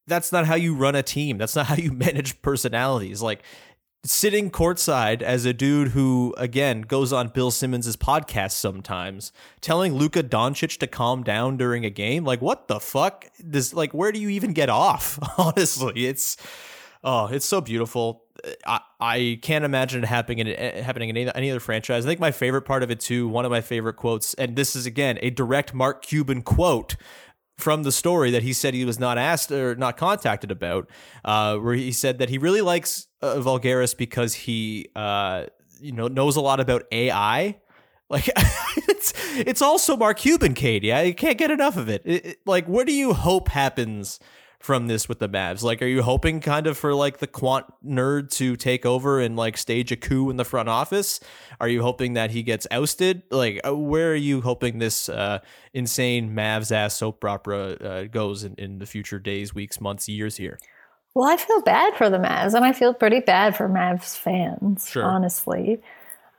That's not how you run a team. That's not how you manage personalities. Like sitting courtside as a dude who again goes on Bill Simmons's podcast sometimes, telling Luka Doncic to calm down during a game. Like, what the fuck? This like, where do you even get off? Honestly, it's oh, it's so beautiful. I, I can't imagine it happening in happening in any, any other franchise. I think my favorite part of it too, one of my favorite quotes, and this is again a direct Mark Cuban quote from the story that he said he was not asked or not contacted about, uh, where he said that he really likes uh, Voulgaris because he, uh, you know, knows a lot about AI. Like it's it's also Mark Cuban, Katie. I can't get enough of it. it, it like, what do you hope happens from this with the Mavs? Like, are you hoping kind of for like the quant nerd to take over and like stage a coup in the front office? Are you hoping that he gets ousted? Like, uh, where are you hoping this uh, insane Mavs ass soap opera uh, goes in, in the future days, weeks, months, years here? Well, I feel bad for the Mavs, and I feel pretty bad for Mavs fans, sure. honestly.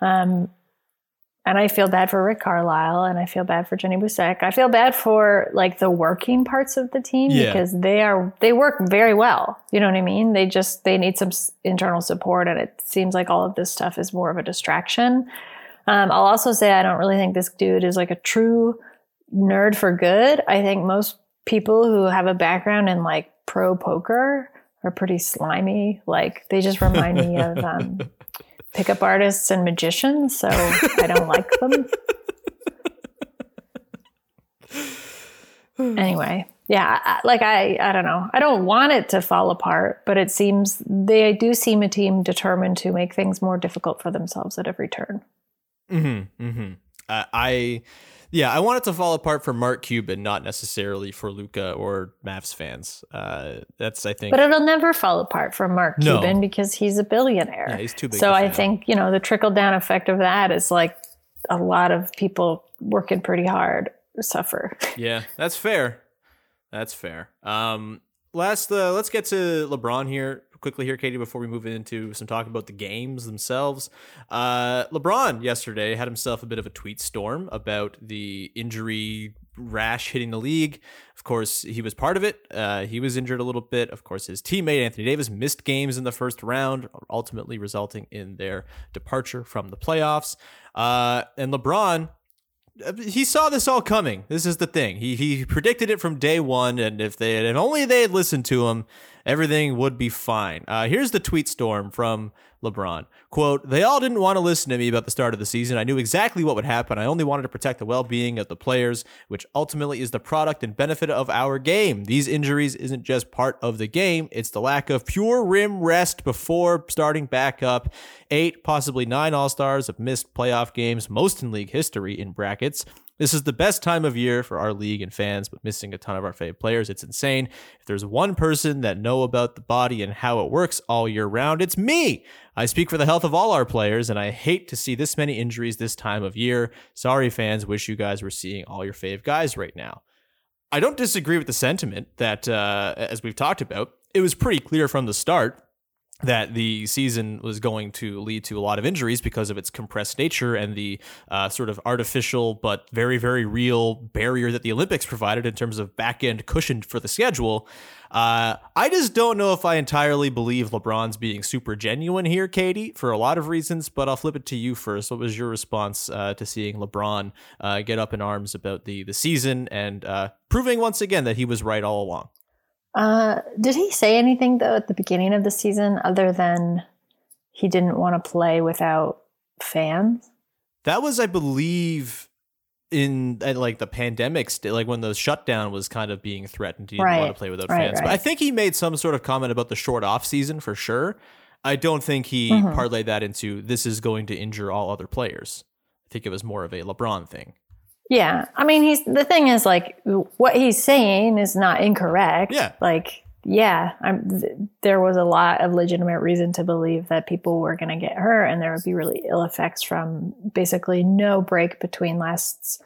Um, and I feel bad for Rick Carlisle and I feel bad for Jenny Boucek. I feel bad for like the working parts of the team Yeah. because they are they work very well. You know what I mean? They just they need some s- internal support and it seems like all of this stuff is more of a distraction. Um, I'll also say I don't really think this dude is like a true nerd for good. I think most people who have a background in like pro poker are pretty slimy. Like they just remind me of um, pickup artists and magicians, so I don't like them. anyway, yeah, like I, I don't know. I don't want it to fall apart, but it seems they do seem a team determined to make things more difficult for themselves at every turn. Mm-hmm. Mm-hmm. Uh, I, yeah, I want it to fall apart for Mark Cuban, not necessarily for Luka or Mavs fans. Uh, that's I think. But it'll never fall apart for Mark No. Cuban because he's a billionaire. Yeah, he's too big So I fail. think, you know, the trickle down effect of that is like a lot of people working pretty hard suffer. Yeah, that's fair. That's fair. Um, last, uh, let's get to LeBron here quickly here, Katie, before we move into some talk about the games themselves. Uh, LeBron yesterday had himself a bit of a tweet storm about the injury rash hitting the league. Of course, he was part of it. Uh, he was injured a little bit. Of course, his teammate Anthony Davis missed games in the first round, ultimately resulting in their departure from the playoffs. Uh, and LeBron he saw this all coming. This is the thing. He he predicted it from day one, and if they had, if only they had listened to him, everything would be fine. Uh, here's the tweet storm from LeBron. Quote, they all didn't want to listen to me about the start of the season. I knew exactly what would happen. I only wanted to protect the well-being of the players, which ultimately is the product and benefit of our game. These injuries isn't just part of the game. It's the lack of pure rim rest before starting back up. Eight, possibly nine All-Stars have missed playoff games, most in league history in brackets. This is the best time of year for our league and fans, but missing a ton of our favorite players. It's insane. If there's one person that know about the body and how it works all year round, it's me. I speak for the health of all our players, and I hate to see this many injuries this time of year. Sorry, fans. Wish you guys were seeing all your fave guys right now. I don't disagree with the sentiment that, uh, as we've talked about, it was pretty clear from the start that the season was going to lead to a lot of injuries because of its compressed nature and the uh, sort of artificial but very, very real barrier that the Olympics provided in terms of back end cushion for the schedule. Uh, I just don't know if I entirely believe LeBron's being super genuine here, Katie, for a lot of reasons, but I'll flip it to you first. What was your response uh, to seeing LeBron uh, get up in arms about the, the season and uh, proving once again that he was right all along? Uh, did he say anything though at the beginning of the season other than he didn't want to play without fans? That was, I believe, in at like the pandemic, st- like when the shutdown was kind of being threatened. He didn't want to play without Right, fans. But. I think he made some sort of comment about the short off season for sure. I don't think he Mhm. parlayed that into this is going to injure all other players. I think it was more of a LeBron thing. Yeah, I mean, he's the thing is like what he's saying is not incorrect. Yeah. like yeah, I'm, th- there was a lot of legitimate reason to believe that people were going to get hurt, and there would be really ill effects from basically no break between last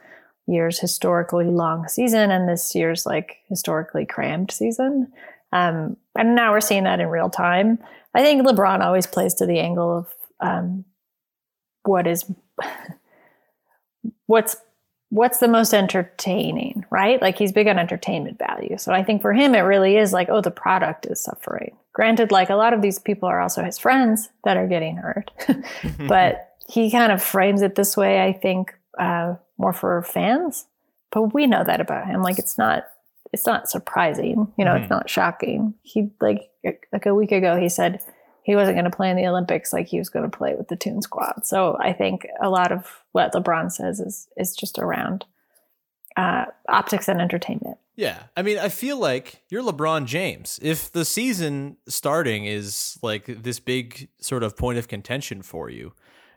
year's historically long season and this year's like historically crammed season. Um, and now we're seeing that in real time. I think LeBron always plays to the angle of um, what is what's what's the most entertaining, right? Like he's big on entertainment value. So I think for him, it really is like, oh, the product is suffering. Granted, like a lot of these people are also his friends that are getting hurt, but he kind of frames it this way, I think, uh, more for fans. But we know that about him. Like it's not, it's not surprising. You know, Mhm. it's not shocking. He like like a week ago, he said he wasn't going to play in the Olympics like he was going to play with the Toon Squad. So I think a lot of what LeBron says is is just around uh, optics and entertainment. Yeah. I mean, I feel like you're LeBron James. If the season starting is like this big sort of point of contention for you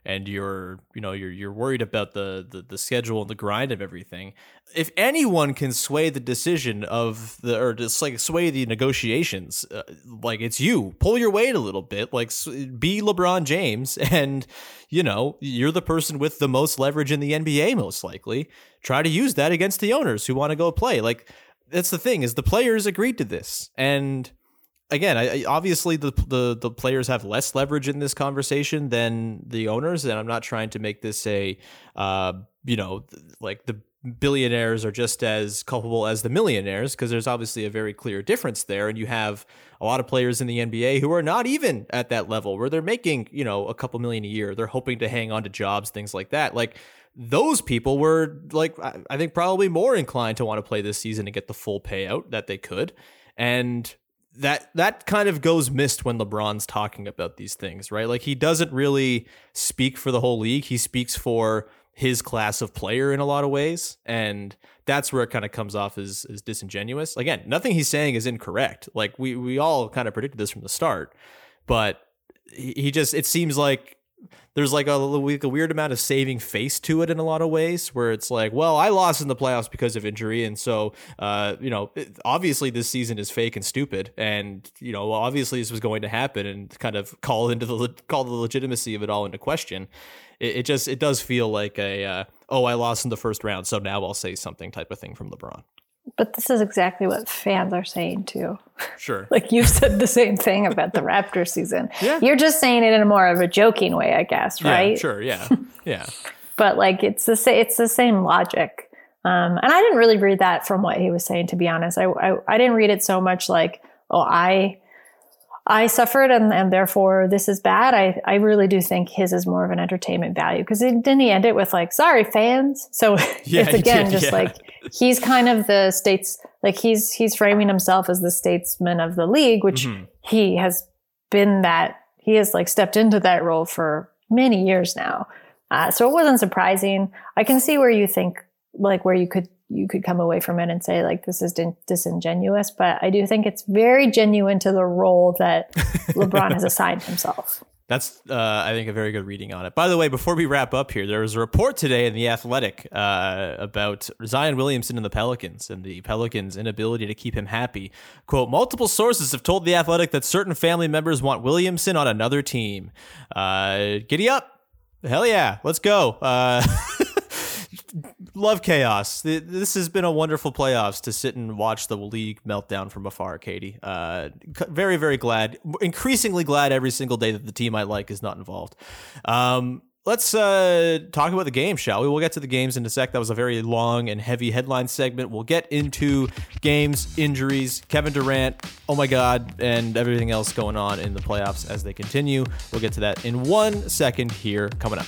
and you're, you know, you're you're worried about the the, the schedule and the grind of everything, if anyone can sway the decision of the or just like sway the negotiations, uh, like it's you. Pull your weight a little bit, like be LeBron James and you know, you're the person with the most leverage in the NBA most likely. Try to use that against the owners who want to go play. Like that's the thing is the players agreed to this and again, I, obviously the, the the players have less leverage in this conversation than the owners, and I'm not trying to make this a, uh, you know, like the billionaires are just as culpable as the millionaires because there's obviously a very clear difference there, and you have a lot of players in the NBA who are not even at that level where they're making you know a couple million a year. They're hoping to hang on to jobs, things like that, like. Those people were like, I think, probably more inclined to want to play this season and get the full payout that they could. And that that kind of goes missed when LeBron's talking about these things, right? Like he doesn't really speak for the whole league. He speaks for his class of player in a lot of ways, and that's where it kind of comes off as, as disingenuous. Again, nothing he's saying is incorrect. Like we we all kind of predicted this from the start, but he, just it seems like there's like a, like a weird amount of saving face to it in a lot of ways where it's like well i lost in the playoffs because of injury and so uh, you know obviously this season is fake and stupid and you know obviously this was going to happen and kind of call into the call the legitimacy of it all into question. It, it just it does feel like a uh, oh i lost in the first round so now i'll say something type of thing from lebron But this is exactly what fans are saying too. sure Like you said the same thing about the Raptors season. Yeah. You're just saying it in a more of a joking way, I guess, right? yeah sure yeah yeah But like it's the sa- it's the same logic. Um, and I didn't really read that from what he was saying, to be honest. I, I I didn't read it so much like, oh, I I suffered and, and therefore this is bad. I, I really do think his is more of an entertainment value because didn't he end it with like, sorry, fans? So Yeah, it's again did, just yeah. like he's kind of the states like he's he's framing himself as the statesman of the league, which Mm-hmm. he has been that he has like stepped into that role for many years now. Uh, so it wasn't surprising. I can see where you think like where you could you could come away from it and say like this is din- disingenuous, but I do think it's very genuine to the role that LeBron has assigned himself. That's, uh, I think, a very good reading on it. By the way, before we wrap up here, there was a report today in The Athletic uh, about Zion Williamson and the Pelicans and the Pelicans' inability to keep him happy. Quote, multiple sources have told The Athletic that certain family members want Williamson on another team. Uh, giddy up. Hell yeah. Let's go. Love chaos. This has been a wonderful playoffs to sit and watch the league meltdown from afar, Katie. Uh, very, very glad, increasingly glad every single day that the team I like is not involved. Um, let's uh, talk about the game, shall we? We'll get to the games in a sec. That was a very long and heavy headline segment. We'll get into games, injuries, Kevin Durant, oh my God, and everything else going on in the playoffs as they continue. We'll get to that in one second here coming up.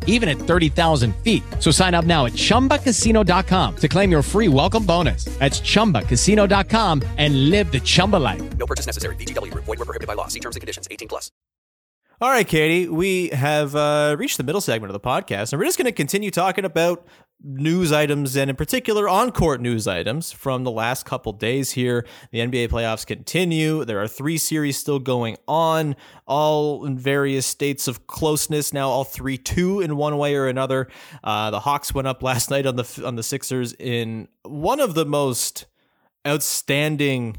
even at 30,000 feet. So sign up now at chumbacasino.com to claim your free welcome bonus. That's chumbacasino.com and live the Chumba life. No purchase necessary. VGW Group. Void were prohibited by law. See terms and conditions. 18 plus. All right, Katie, we have uh, reached the middle segment of the podcast, and we're just going to continue talking about news items and, in particular, on court news items from the last couple days here. The NBA playoffs continue. There are three series still going on, all in various states of closeness. Now, all three two in one way or another. Uh, the Hawks went up last night on the on the Sixers in one of the most outstanding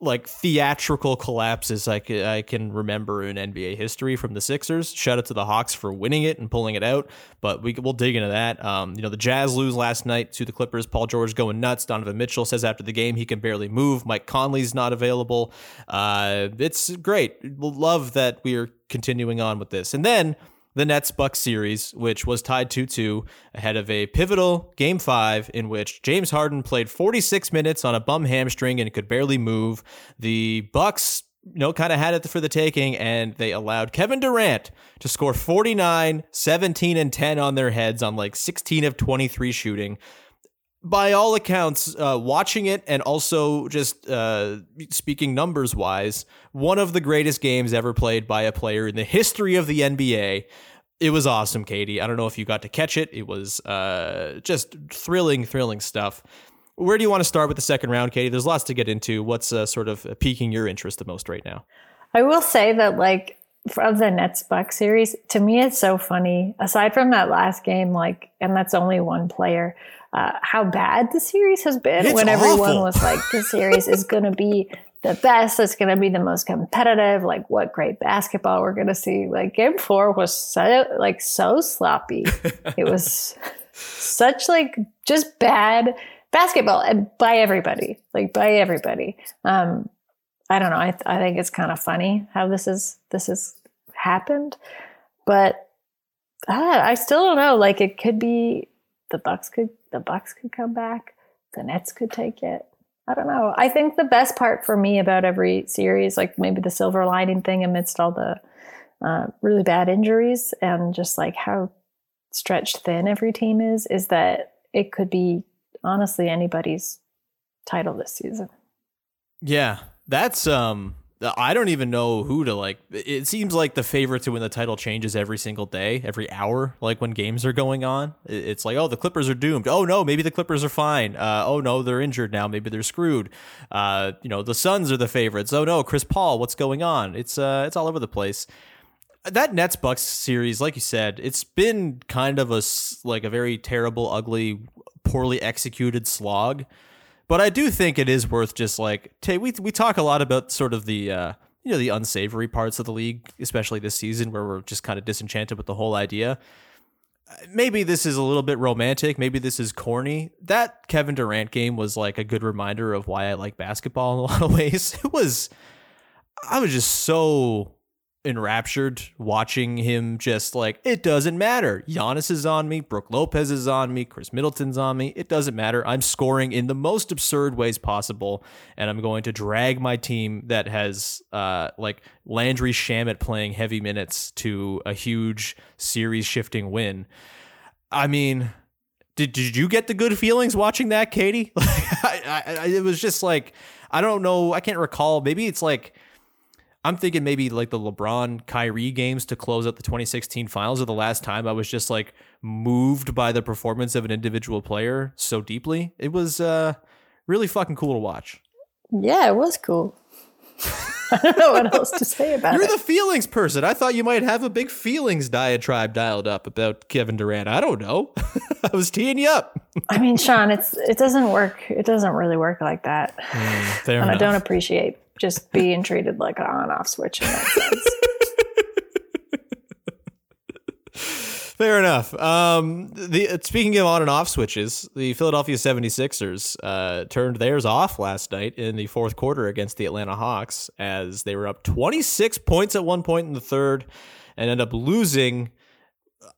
like theatrical collapses I can, I can remember in NBA history from the Sixers. Shout out to the Hawks for winning it and pulling it out, but we we'll dig into that. Um, you know, the Jazz lose last night to the Clippers. Paul George going nuts. Donovan Mitchell says after the game he can barely move. Mike Conley's not available. Uh, it's great. Love that we are continuing on with this, and then the Nets Bucks series, which was tied 2 2 ahead of a pivotal game five in which James Harden played 46 minutes on a bum hamstring and could barely move. The Bucks you know, kind of had it for the taking, and they allowed Kevin Durant to score 49, 17, and 10 on their heads on like 16 of 23 shooting. By all accounts, uh, watching it and also just uh, speaking numbers wise, one of the greatest games ever played by a player in the history of the NBA it was awesome, Katie. I don't know if you got to catch it. It was uh, just thrilling, thrilling stuff. Where do you want to start with the second round, Katie? There's lots to get into. What's uh, sort of piquing your interest the most right now? I will say that, like, of the Nets Buck series, to me, it's so funny. Aside from that last game, like, and that's only one player, uh, how bad the series has been It's when everyone was like, the series is going to be the best. It's going to be the most competitive. Like, what great basketball we're going to see. Like, game four was so, like, so sloppy. it was such, like, just bad basketball and by everybody, like, by everybody. Um, I don't know. I, I think it's kind of funny how this is, this has happened, but ah, I still don't know. Like, it could be the Bucks could, the Bucks could come back. The Nets could take it. I don't know. I think the best part for me about every series, like maybe the silver lining thing amidst all the uh, really bad injuries and just like how stretched thin every team is, is that it could be honestly anybody's title this season. Yeah, that's um. I don't even know who to like. It seems like the favorite to win the title changes every single day, every hour. Like when games are going on, it's like, oh, the Clippers are doomed. Oh no, maybe the Clippers are fine. Uh, oh no, they're injured now. Maybe they're screwed. Uh, you know, the Suns are the favorites. Oh no, Chris Paul, what's going on? It's uh, it's all over the place. That Nets Bucks series, like you said, it's been kind of a like a very terrible, ugly, poorly executed slog. But I do think it is worth just like we we talk a lot about sort of the uh, you know the unsavory parts of the league, especially this season where we're just kind of disenchanted with the whole idea. Uh, Maybe this is a little bit romantic. Maybe this is corny. That Kevin Durant game was like a good reminder of why I like basketball in a lot of ways. It was, I was just so enraptured watching him just like it doesn't matter. Giannis is on me, Brook Lopez is on me, Khris Middleton's on me. It doesn't matter. I'm scoring in the most absurd ways possible, and I'm going to drag my team that has uh like Landry Shamet playing heavy minutes to a huge series shifting win. I mean, did, did you get the good feelings watching that, Katie? I, I, I, it was just like I don't know. I can't recall. Maybe it's like I'm thinking maybe like the LeBron Kyrie games to close out the 2016 finals are the last time I was just like moved by the performance of an individual player so deeply. It was uh really fucking cool to watch. Yeah, it was cool. I don't know what else to say about You're it. the feelings person. I thought you might have a big feelings diatribe dialed up about Kevin Durant. I don't know. I was teeing you up. I mean, Sean, it's it doesn't work. It doesn't really work like that. Mm, fair and I don't appreciate just being treated like an on-off switch in that sense. Fair enough. Um, the uh, speaking of on and off switches, the Philadelphia 76ers uh, turned theirs off last night in the fourth quarter against the Atlanta Hawks as they were up 26 points at one point in the third and end up losing.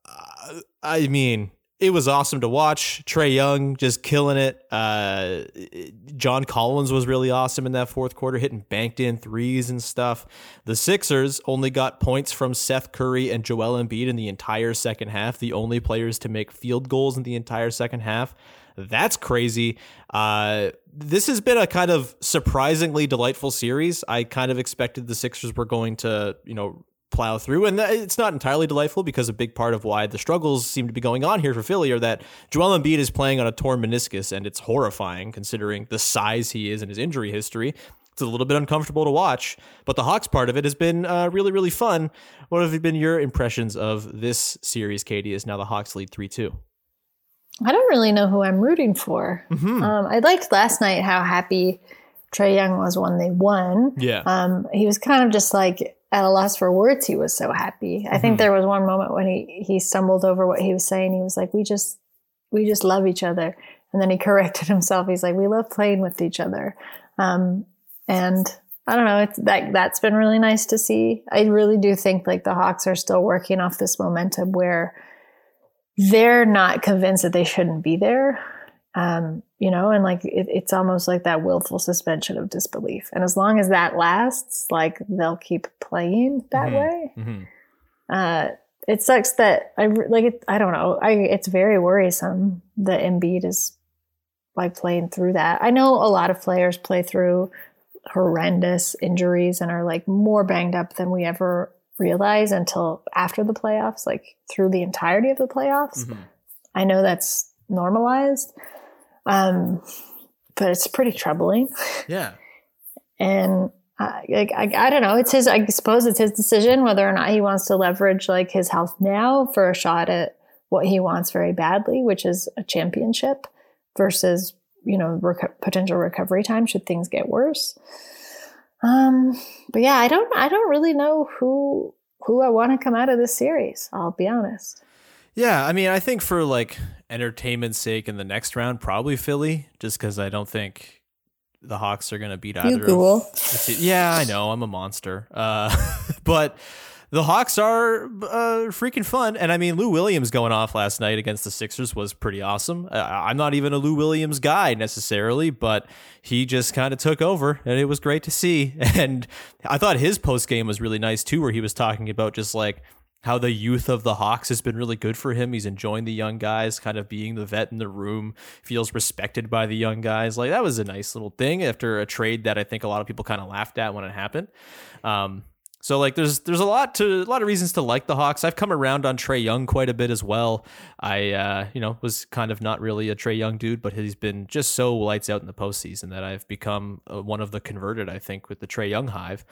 Uh, I mean, it was awesome to watch. Trae Young just killing it. Uh, John Collins was really awesome in that fourth quarter, hitting banked in threes and stuff. The Sixers only got points from Seth Curry and Joel Embiid in the entire second half, the only players to make field goals in the entire second half. That's crazy. Uh, this has been a kind of surprisingly delightful series. I kind of expected the Sixers were going to, you know, plow through. And it's not entirely delightful because a big part of why the struggles seem to be going on here for Philly are that Joel Embiid is playing on a torn meniscus, and it's horrifying considering the size he is and his injury history. It's a little bit uncomfortable to watch, but the Hawks part of it has been uh, really, really fun. What have been your impressions of this series, Katie, as now the Hawks lead 3 2? I don't really know who I'm rooting for. Mm-hmm. Um, I liked last night how happy Trae Young was when they won. Yeah. Um, he was kind of just like at a loss for words. He was so happy. I mm-hmm. think there was one moment when he he stumbled over what he was saying. He was like, "We just we just love each other," and then he corrected himself. He's like, "We love playing with each other," um, and I don't know. It's that that's been really nice to see. I really do think like the Hawks are still working off this momentum where they're not convinced that they shouldn't be there. Um, you know, and like it, it's almost like that willful suspension of disbelief. And as long as that lasts, like they'll keep playing that mm-hmm. way. Mm-hmm. Uh, it sucks that I like it. I don't know. I it's very worrisome that Embiid is like playing through that. I know a lot of players play through horrendous injuries and are like more banged up than we ever realize until after the playoffs, like through the entirety of the playoffs. Mm-hmm. I know that's normalized, um, but it's pretty troubling. Yeah. and I, I, I, don't know. It's his. I suppose it's his decision whether or not he wants to leverage like his health now for a shot at what he wants very badly, which is a championship, versus you know rec- potential recovery time should things get worse. Um, but yeah, I don't I don't really know who who I want to come out of this series. I'll be honest. Yeah, I mean, I think for like entertainment's sake in the next round, probably Philly, just because I don't think the Hawks are going to beat either. You cool. Of, yeah, I know I'm a monster, uh, but the Hawks are uh, freaking fun. And I mean, Lou Williams going off last night against the Sixers was pretty awesome. Uh, I'm not even a Lou Williams guy necessarily, but he just kind of took over and it was great to see. And I thought his post game was really nice too, where he was talking about just like, how the youth of the Hawks has been really good for him. He's enjoying the young guys, kind of being the vet in the room, feels respected by the young guys. Like that was a nice little thing after a trade that I think a lot of people kind of laughed at when it happened. Um, so like there's there's a lot to a lot of reasons to like the Hawks. I've come around on Trae Young quite a bit as well. I uh, you know was kind of not really a Trae Young dude, but he's been just so lights out in the postseason that I've become uh, one of the converted. I think with the Trae Young hive.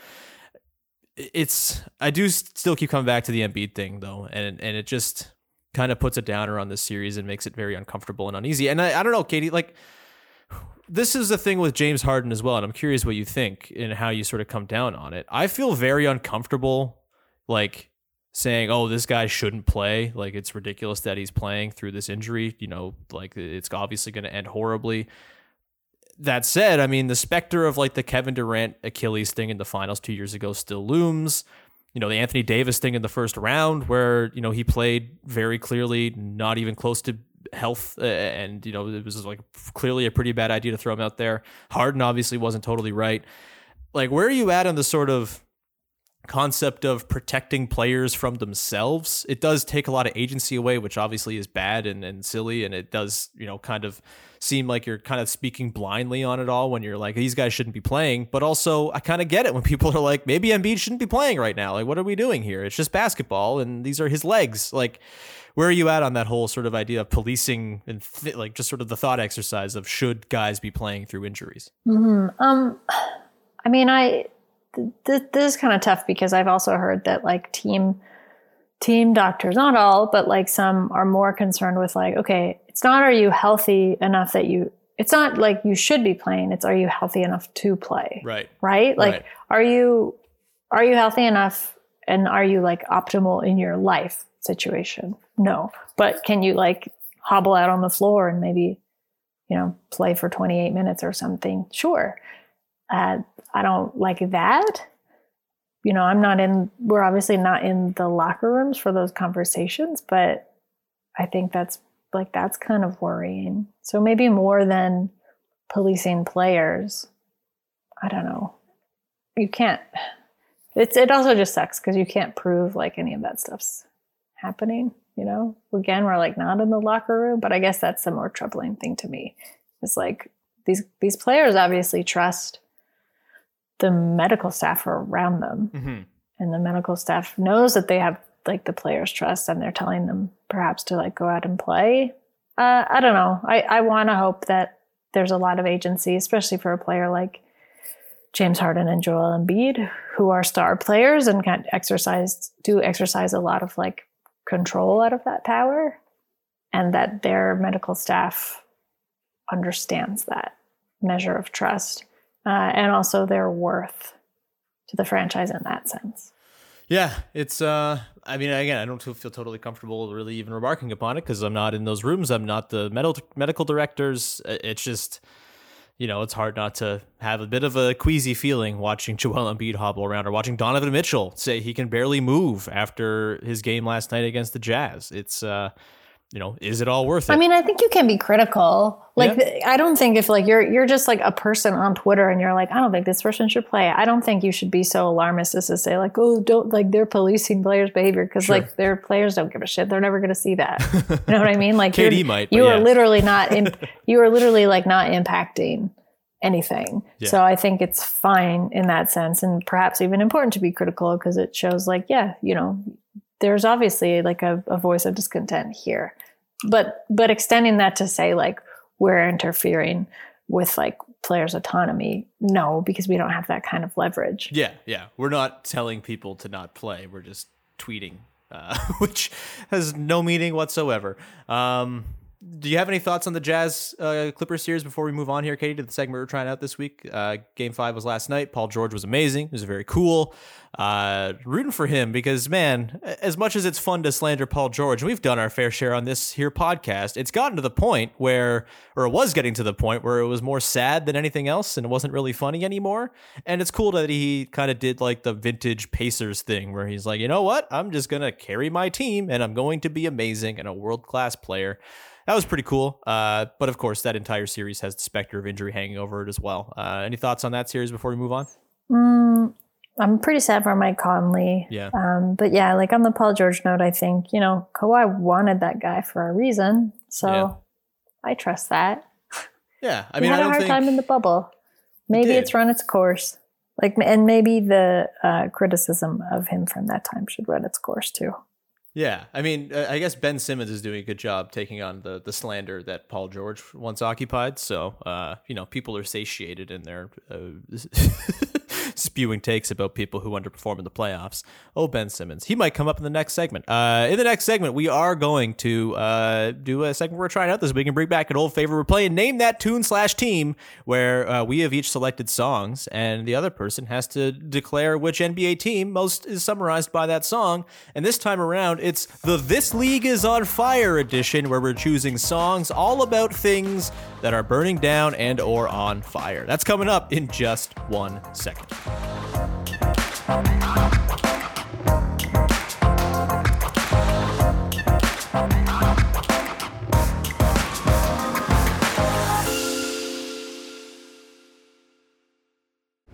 It's I do still keep coming back to the Embiid thing though, and and it just kind of puts a downer on this series and makes it very uncomfortable and uneasy. And I, I don't know, Katie, like this is the thing with James Harden as well, and I'm curious what you think and how you sort of come down on it. I feel very uncomfortable, like saying, "Oh, this guy shouldn't play." Like it's ridiculous that he's playing through this injury. You know, like it's obviously going to end horribly. That said, I mean, the specter of like the Kevin Durant Achilles thing in the finals two years ago still looms. You know, the Anthony Davis thing in the first round, where you know he played very clearly, not even close to health, uh, and you know it was like clearly a pretty bad idea to throw him out there. Harden obviously wasn't totally right. Like, where are you at on the sort of concept of protecting players from themselves? It does take a lot of agency away, which obviously is bad and, and silly, and it does you know kind of seem like you're kind of speaking blindly on it all when you're like these guys shouldn't be playing. But also, I kind of get it when people are like maybe Embiid shouldn't be playing right now. Like, what are we doing here? It's just basketball, and these are his legs. Like where are you at on that whole sort of idea of policing and th- like just sort of the thought exercise of should guys be playing through injuries? Mm-hmm. Um, I mean, I th- th- this is kind of tough because I've also heard that like team team doctors, not all, but like some are more concerned with like, okay, it's not are you healthy enough that you it's not like you should be playing, it's are you healthy enough to play. Right. Right? Like right. are you are you healthy enough and are you like optimal in your life situation? No. But can you like hobble out on the floor and maybe, you know, play for 28 minutes or something? Sure. Uh, I don't like that. You know, I'm not in, we're obviously not in the locker rooms for those conversations, but I think that's like that's kind of worrying. So maybe more than policing players. I don't know. You can't. It's it also just sucks because you can't prove like any of that stuff's happening. You know, again, we're like not in the locker room, but I guess that's the more troubling thing to me. It's like these these players obviously trust the medical staff are around them, Mhm. and the medical staff knows that they have like the players' trust, and they're telling them perhaps to like go out and play. Uh, I don't know. I I want to hope that there's a lot of agency, especially for a player like James Harden and Joel Embiid, who are star players and can exercise do exercise a lot of like control out of that power, and that their medical staff understands that measure of trust uh, and also their worth to the franchise in that sense. Yeah, it's. uh I mean, again, I don't feel totally comfortable really even remarking upon it because I'm not in those rooms. I'm not the medical medical directors. It's just, you know, it's hard not to have a bit of a queasy feeling watching Joel Embiid hobble around or watching Donovan Mitchell say he can barely move after his game last night against the Jazz. It's, uh you know, is it all worth it? I mean, I think you can be critical. Like, I don't think if like you're you're just like a person on Twitter and you're like, I don't think this person should play. I don't think you should be so alarmist as to say like, oh, don't like they're policing players' behavior because Sure. like their players don't give a shit. They're never going to see that. You know what I mean? Like, KD might, You are literally not in. you are literally like not impacting anything. Yeah. So I think it's fine in that sense, and perhaps even important to be critical because it shows like, yeah, you know, there's obviously like a, a voice of discontent here but but extending that to say like we're interfering with like players autonomy no because we don't have that kind of leverage Yeah, yeah. We're not telling people to not play. We're just tweeting, uh, which has no meaning whatsoever. Um, do you have any thoughts on the Jazz uh, Clippers series before we move on here, Katie, to the segment we're trying out this week? Uh, game five was last night. Paul George was amazing. It was very cool. Uh, rooting for him because, man, as much as it's fun to slander Paul George, we've done our fair share on this here podcast, it's gotten to the point where, or it was getting to the point where it was more sad than anything else and it wasn't really funny anymore. And it's cool that he kind of did like the vintage Pacers thing where he's like, you know what? I'm just going to carry my team and I'm going to be amazing and a world class player. That was pretty cool. Uh, but of course, that entire series has the specter of injury hanging over it as well. Uh, any thoughts on that series before we move on? mm, i'm pretty sad for mike conley Yeah. um, but yeah like on the paul george note i think you know Kawhi wanted that guy for a reason so Yeah. i trust that Yeah. I He mean, had I a hard think. time in the bubble maybe did. it's run its course like and maybe the uh, criticism of him from that time should run its course too Yeah, I mean, uh, I guess Ben Simmons is doing a good job taking on the the slander that Paul George once occupied. So, uh, you know, people are satiated in their uh, spewing takes about people who underperform in the playoffs. Oh, Ben Simmons, he might come up in the next segment. Uh, in the next segment, we are going to uh, do a segment we're trying out this week and bring back an old favorite. We're playing Name That Tune slash Team, where uh, we have each selected songs, and the other person has to declare which NBA team most is summarized by that song. And this time around, it's the This League is on Fire edition, where we're choosing songs all about things that are burning down and or on fire. That's coming up in just one second. Thank you.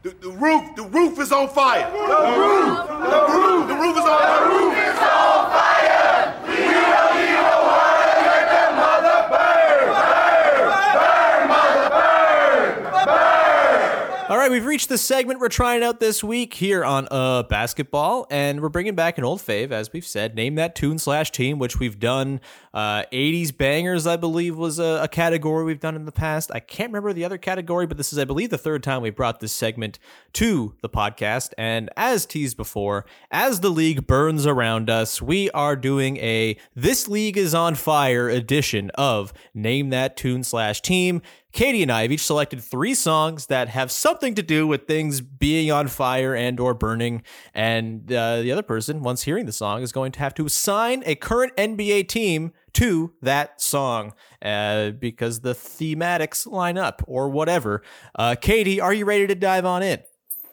The, the roof, the roof is on fire! The roof! The roof, the roof is on fire! The roof is on fire! We don't need no water, let that mother burn! Burn! Burn, mother, burn! Burn! All right, we've reached the segment we're trying out this week here on uh basketball, and we're bringing back an old fave, as we've said. Name that tune slash team, which we've done. Uh, 80s bangers, I believe, was a, a category we've done in the past. I can't remember the other category, but this is, I believe, the third time we brought this segment to the podcast. And as teased before, as the league burns around us, we are doing a "This League is on Fire" edition of Name That Tune slash Team. Katie and I have each selected three songs that have something to do with things being on fire and or burning, and uh, the other person, once hearing the song, is going to have to assign a current NBA team to that song uh, because the thematics line up or whatever. Uh, Katie, are you ready to dive on in?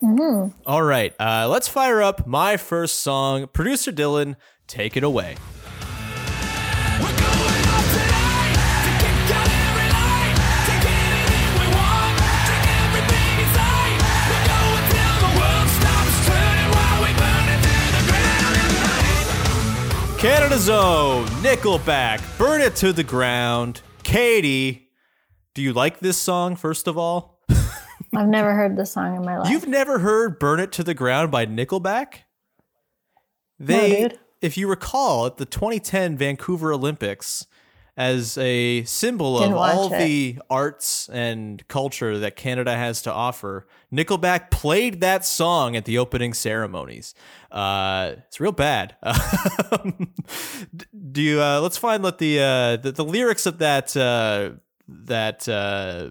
Mm-hmm. All right, uh, let's fire up my first song. Producer Dylan, take it away. Canada Zone, Nickelback, Burn It to the Ground. Katie, do you like this song, first of all? I've never heard this song in my life. You've never heard Burn It to the Ground by Nickelback? They, dude. if you recall, at the 2010 Vancouver Olympics, as a symbol Didn't of all it. the arts and culture that Canada has to offer, Nickelback played that song at the opening ceremonies. Uh, it's real bad. Do you? Uh, let's find what the, uh, the the lyrics of that uh, that uh,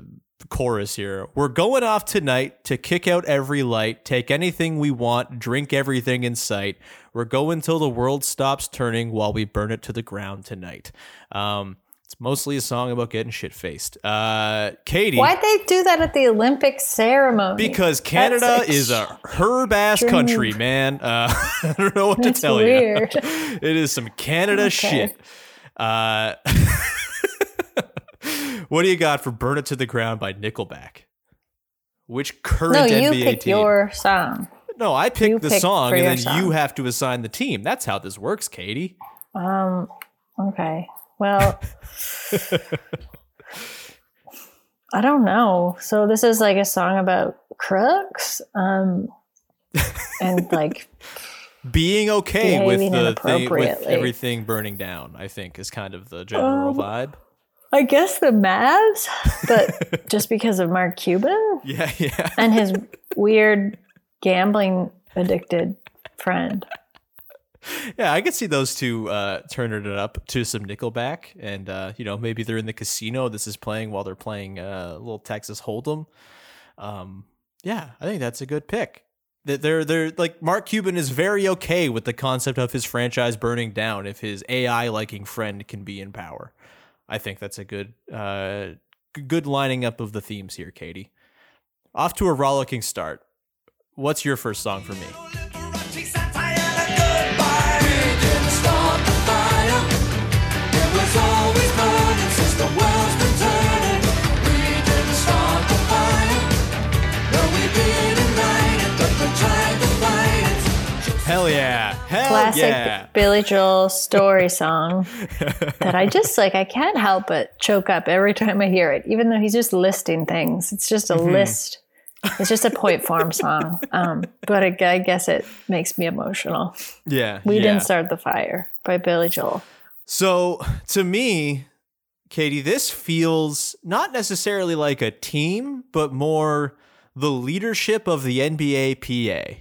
chorus here. We're going off tonight to kick out every light, take anything we want, drink everything in sight. We're going till the world stops turning while we burn it to the ground tonight. Um, it's mostly a song about getting shit faced. Uh, Katie, Why'd they do that at the Olympic ceremony? because Canada That's is a herb ass country, man. Uh, I don't know what That's to tell weird. you. It is some Canada Okay. shit. Uh, what do you got for "Burn It to the Ground" by Nickelback? Which current no, you NBA pick team? your song. no, I pick you the song, and then song. you have to assign the team. That's how this works, Katie. Um. Okay. Well, I don't know. So this is like a song about crooks. Um, and like Being okay with the thing, with everything burning down, I think, is kind of the general Um, vibe. I guess the Mavs, but just because of Mark Cuban Yeah, yeah. and his weird gambling addicted friend. Yeah, I could see those two uh, turning it up to some Nickelback, and uh, you know maybe they're in the casino. This is playing while they're playing uh, a little Texas Hold'em. Um, yeah, I think that's a good pick. They're they're like Mark Cuban is very okay with the concept of his franchise burning down if his AI liking friend can be in power. I think that's a good uh, good lining up of the themes here, Katie. Off to a rollicking start. What's your first song for me? Hell yeah! Hell Classic yeah! Billy Joel story song that I just like, I can't help but choke up every time I hear it, even though he's just listing things. It's just a Mhm. list. It's just a point form song. Um, but I, I guess it makes me emotional. Yeah, We yeah. Didn't Start the Fire by Billy Joel. So to me, Katie, this feels not necessarily like a team, but more the leadership of the NBA PA.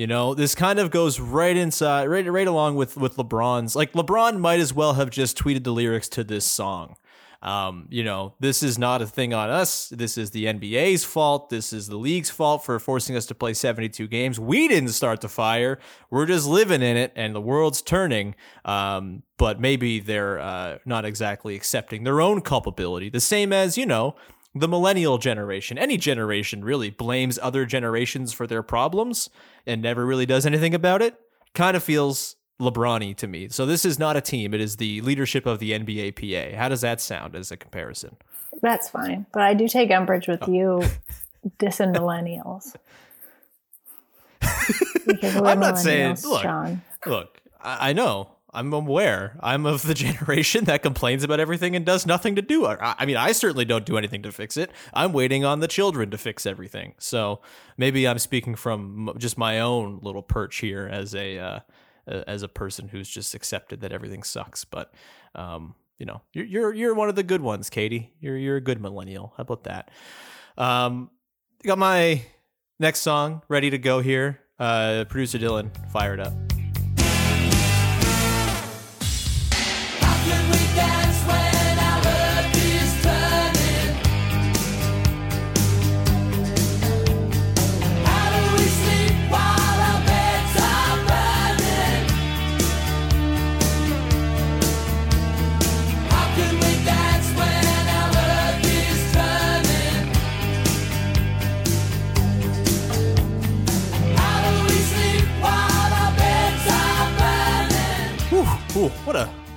You know, this kind of goes right inside, right, right along with with LeBron's. Like LeBron might as well have just tweeted the lyrics to this song. Um, you know, this is not a thing on us. This is the NBA's fault. This is the league's fault for forcing us to play 72 games. We didn't start the fire. We're just living in it, and the world's turning. Um, but maybe they're uh, not exactly accepting their own culpability. The same as, you know, the millennial generation, any generation really blames other generations for their problems and never really does anything about it. Kind of feels LeBron to me. So this is not a team. It is the leadership of the NBA PA. How does that sound as a comparison? That's fine. But I do take umbrage with oh. you dissing millennials. I'm not saying, look, Sean. look, I, I know. I'm aware. I'm of the generation that complains about everything and does nothing to do it. I, mean, I certainly don't do anything to fix it. I'm waiting on the children to fix everything. So maybe I'm speaking from just my own little perch here as a uh, as a person who's just accepted that everything sucks. But um, you know, you're you're you're one of the good ones, Katie. You're you're a good millennial. How about that? Um, got my next song ready to go here. Uh, producer Dylan, fired up.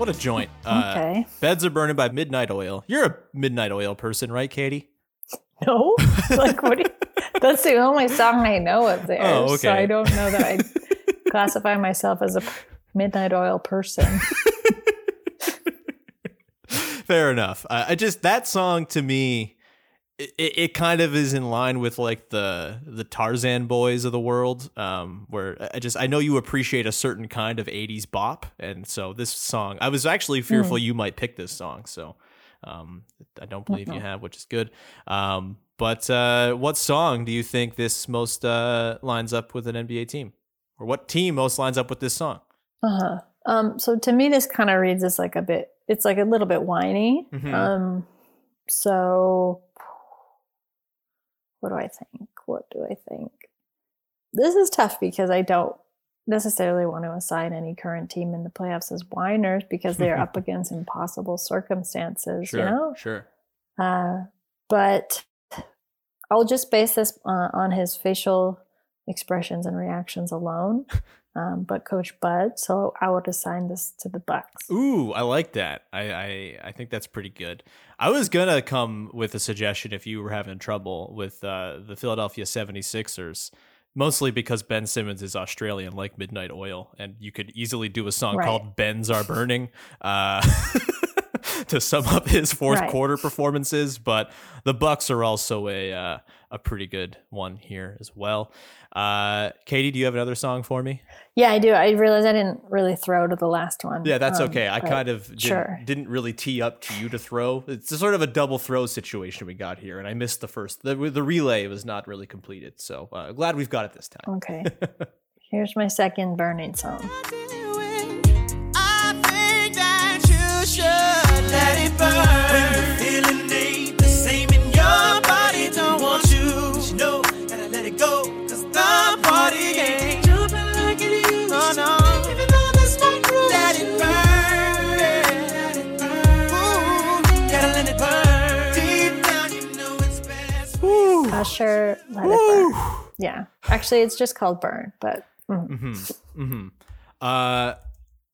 What a joint. Uh, Okay. Beds are burning by Midnight Oil. You're a Midnight Oil person, right, Katie? No, like what? Do you, that's the only song I know of theirs. Oh, So okay. I don't know that I classify myself as a midnight oil person. Fair enough. I, I just that song to me, it, it kind of is in line with like the the Tarzan boys of the world. Um, where I just I know you appreciate a certain kind of '80s bop, and so this song, I was actually fearful you might pick this song. So, um, I don't believe you Mhm. have, which is good. Um, but uh, what song do you think this most uh lines up with an NBA team, or what team most lines up with this song? Uh-huh. Um, so to me, this kind of reads as like a bit, it's like a little bit whiny. Mhm. Um, so what do I think? What do I think? This is tough because I don't necessarily want to assign any current team in the playoffs as whiners because they're up against impossible circumstances, you know? sure. Uh, but I'll just base this uh, on his facial expressions and reactions alone. Um, but Coach Bud, so I would assign this to the Bucks. Ooh, I like that. I, I I think that's pretty good. I was gonna come with a suggestion if you were having trouble with uh, the Philadelphia 76ers, mostly because Ben Simmons is Australian, like Midnight Oil, and you could easily do a song Right. called "Bens Are Burning" uh, to sum up his fourth Right. quarter performances. But the Bucks are also a uh, a pretty good one here as well. Uh, Katie, do you have another song for me? Yeah, I do. I realized I didn't really throw to the last one. Yeah, that's Um, okay. I kind of didn't, sure. didn't really tee up to you to throw. It's a sort of a double throw situation we got here, and I missed the first. The, the relay was not really completed, so uh, glad we've got it this time. Okay. Here's my second burning song. Usher, let it burn. Yeah. Actually, it's just called Burn, but mm. hmm hmm Uh,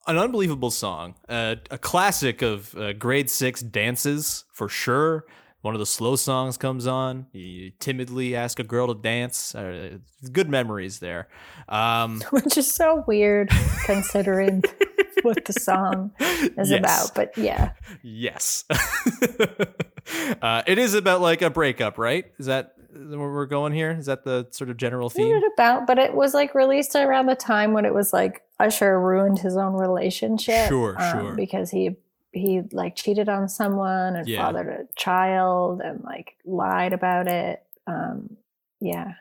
an unbelievable song, uh, a classic of uh, grade six dances for sure. One of the slow songs comes on. You timidly ask a girl to dance. Uh, good memories there. Um, which is so weird considering what the song is Yes. about. But yeah. Yes. uh, it is about like a breakup, right? Is that where we're going here? Is that the sort of general theme? it about? But it was like released around the time when it was like Usher ruined his own relationship. Sure, um, sure. Because he he like cheated on someone and Yeah. fathered a child and like lied about it. Um, yeah.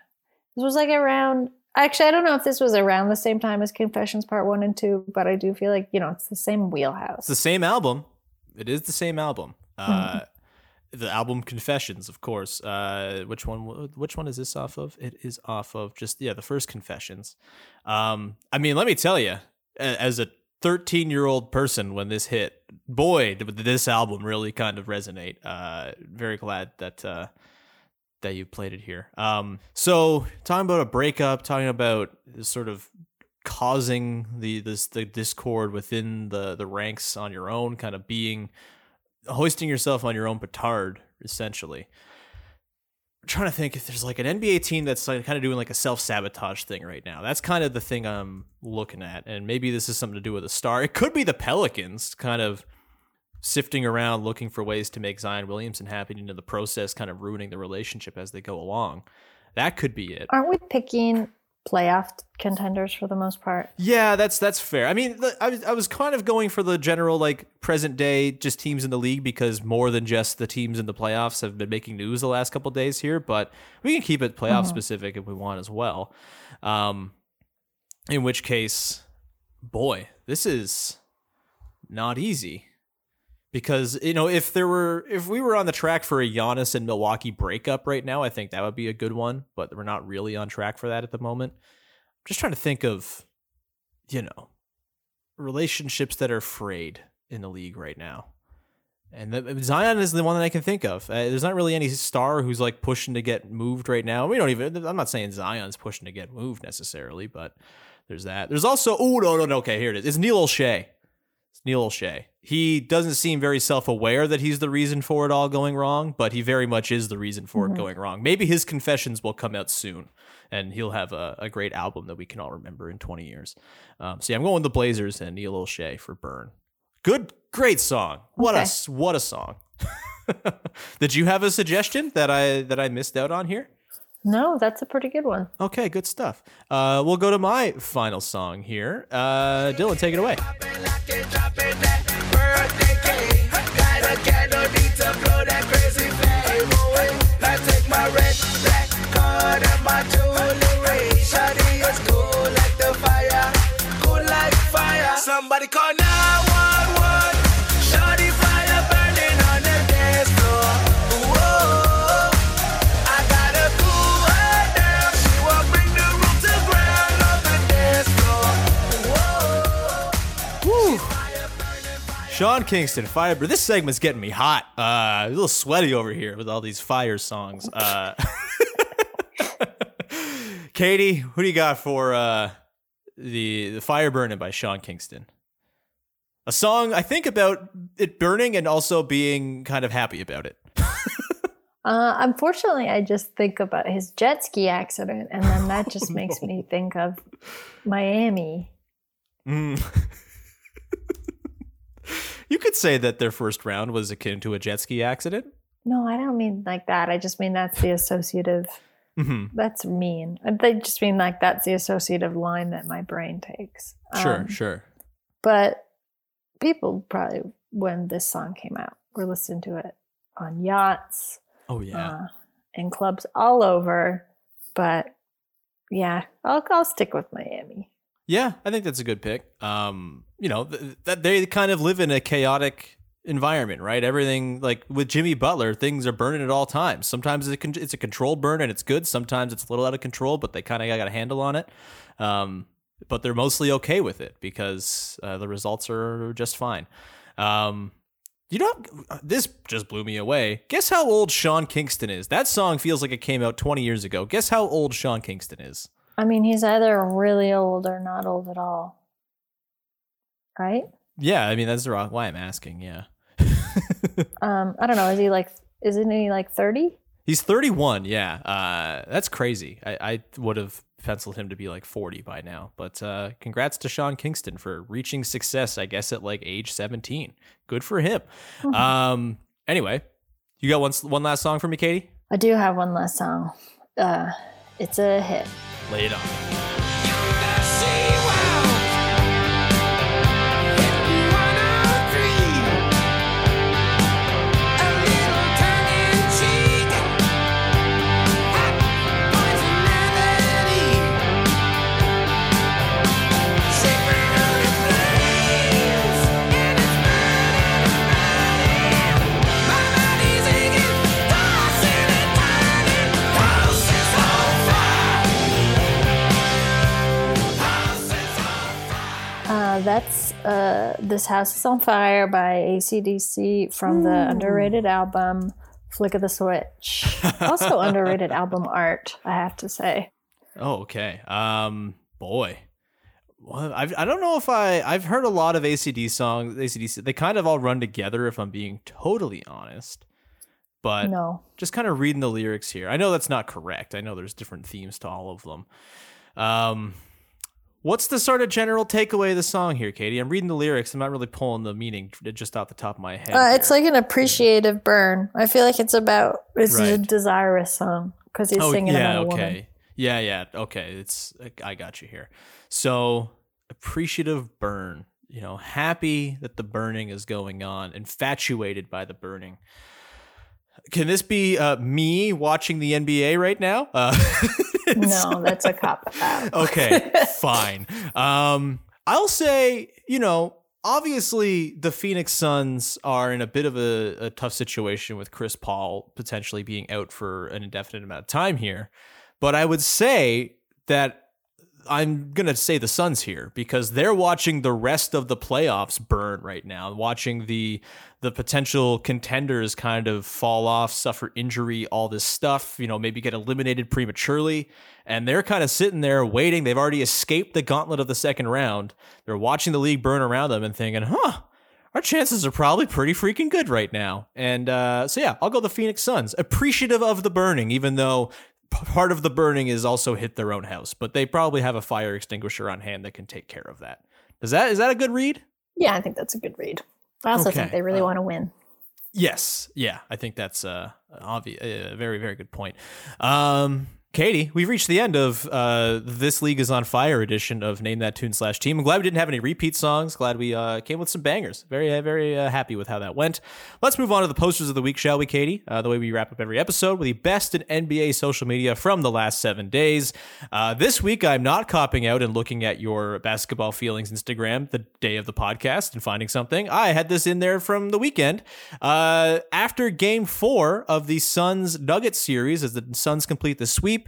This was like around actually I don't know if this was around the same time as Confessions Part One and Two, but I do feel like, you know, it's the same wheelhouse. It's the same album. It is the same album. Uh, The album Confessions, of course. Uh, which one? Which one is this off of? It is off of just yeah, the first Confessions. Um, I mean, let me tell you, as a 13 year old person when this hit, boy, did this album really kind of resonate. Uh, very glad that uh, that you played it here. Um, so talking about a breakup, talking about sort of causing the this the discord within the the ranks on your own, kind of being hoisting yourself on your own petard, essentially. I'm trying to think if there's like an NBA team that's like kind of doing like a self sabotage thing right now. That's kind of the thing I'm looking at, and maybe this is something to do with a star. It could be the Pelicans, kind of sifting around looking for ways to make Zion Williamson happy, and in the process, kind of ruining the relationship as they go along. That could be it. Aren't we picking playoff contenders for the most part? Yeah, that's that's fair. I mean, the- I was I was kind of going for the general like present day just teams in the league because more than just the teams in the playoffs have been making news the last couple days here, but we can keep it playoff Mhm. specific if we want as well. Um, in which case, boy, this is not easy because you know if there were if we were on the track for a Giannis and Milwaukee breakup right now, I think that would be a good one. But we're not really on track for that at the moment. I'm just trying to think of, you know, relationships that are frayed in the league right now. And the, Zion is the one that I can think of. Uh, there's not really any star who's like pushing to get moved right now. We don't even. I'm not saying Zion's pushing to get moved necessarily, but there's that. There's also. Oh no no no. Okay, here it is. It's Neil Olshey. It's Neil Olshey. He doesn't seem very self aware that he's the reason for it all going wrong, but he very much is the reason for Mhm. it going wrong. Maybe his confessions will come out soon, and he'll have a, a great album that we can all remember in 20 years. Um, so yeah, I'm going with the Blazers and Neil Olshey for Burn. Good, great song. What a Okay. s- what a song. Did you have a suggestion that I that I missed out on here? No, that's a pretty good one. Okay, good stuff. Uh, we'll go to my final song here. Uh, Dylan, take it away. Somebody call 911. Sean Kingston, Fire. This segment's getting me hot. Uh, a little sweaty over here with all these fire songs. Uh, Katie, who do you got for uh, the the Fire Burning by Sean Kingston? A song I think about it burning and also being kind of happy about it. Uh, unfortunately, I just think about his jet ski accident, and then that just makes me think of Miami. Mm. you could say that their first round was akin to a jet ski accident. No, I don't mean like that. I just mean that's the associative. hmm That's mean. I just mean like that's the associative line that my brain takes. Sure, Um, sure. But people probably, when this song came out, were listening to it on yachts, Oh yeah. uh, in clubs all over. But yeah, I'll, I'll stick with Miami. Yeah, I think that's a good pick. Um, you know, th- that they kind of live in a chaotic environment, right? Everything like with Jimmy Butler, things are burning at all times. Sometimes it's a, con- it's a controlled burn and it's good. Sometimes it's a little out of control, but they kind of got a handle on it. Um, but they're mostly okay with it because uh, the results are just fine. Um, you know, this just blew me away. Guess how old Sean Kingston is? That song feels like it came out 20 years ago. Guess how old Sean Kingston is? I mean, he's either really old or not old at all. Right? Yeah, I mean that's the wrong why I'm asking. Yeah, Um, I don't know. Is he like, isn't he like 30? he's 31. Yeah, uh, that's crazy. I, I would have penciled him to be like 40 by now. But uh, congrats to Sean Kingston for reaching success. I guess at like age 17. Good for him. Um. Anyway, you got one one last song for me, Katie. I do have one last song. Uh, it's a hit. Lay it on. This House is on Fire by ACDC from the underrated album Flick of the Switch. Also underrated album art, I have to say. Oh, okay. Um, boy. Well, I've, I don't know if I I've heard a lot of ACD songs. ACDC they kind of all run together. If I'm being totally honest, but No. just kind of reading the lyrics here. I know that's not correct. I know there's different themes to all of them. Um, what's the sort of general takeaway of the song here, Katie? I'm reading the lyrics. I'm not really pulling the meaning just off the top of my head. Uh, it's like an appreciative burn. I feel like it's about, it's a desirous song because he's oh, singing yeah, about a okay. woman. Yeah, yeah, okay. It's I got you here. So appreciative burn. You know, happy that the burning is going on, infatuated by the burning. Can this be uh, me watching the NBA right now? Uh, No, that's a cop out. okay, fine. Um, I'll say, you know, obviously the Phoenix Suns are in a bit of a, a tough situation with Chris Paul potentially being out for an indefinite amount of time here. But I would say that I'm gonna say the Suns here because they're watching the rest of the playoffs burn right now, watching the the potential contenders kind of fall off, suffer injury, all this stuff, you know, maybe get eliminated prematurely. And they're kind of sitting there waiting. They've already escaped the gauntlet of the second round. They're watching the league burn around them and thinking, huh, our chances are probably pretty freaking good right now. And uh, so, yeah, I'll go the Phoenix Suns. Appreciative of the burning, even though part of the burning is also hit their own house, but they probably have a fire extinguisher on hand that can take care of that. Is that is that a good read? Yeah, I think that's a good read. I also Okay, think they really uh, want to win. Yes, yeah, I think that's uh, obvious, a very very good point. Um, Katie, we've reached the end of uh, this league is on fire edition of Name That Tune slash Team. I'm glad we didn't have any repeat songs. Glad we uh, came with some bangers. Very uh, very uh, happy with how that went. Let's move on to the posters of the week, shall we, Katie? Uh, the way we wrap up every episode with the best in NBA social media from the last seven days. Uh, this week, I'm not copping out and looking at your basketball feelings Instagram the day of the podcast and finding something. I had this in there from the weekend. After game four of the Suns Nuggets series, as the Suns complete the sweep,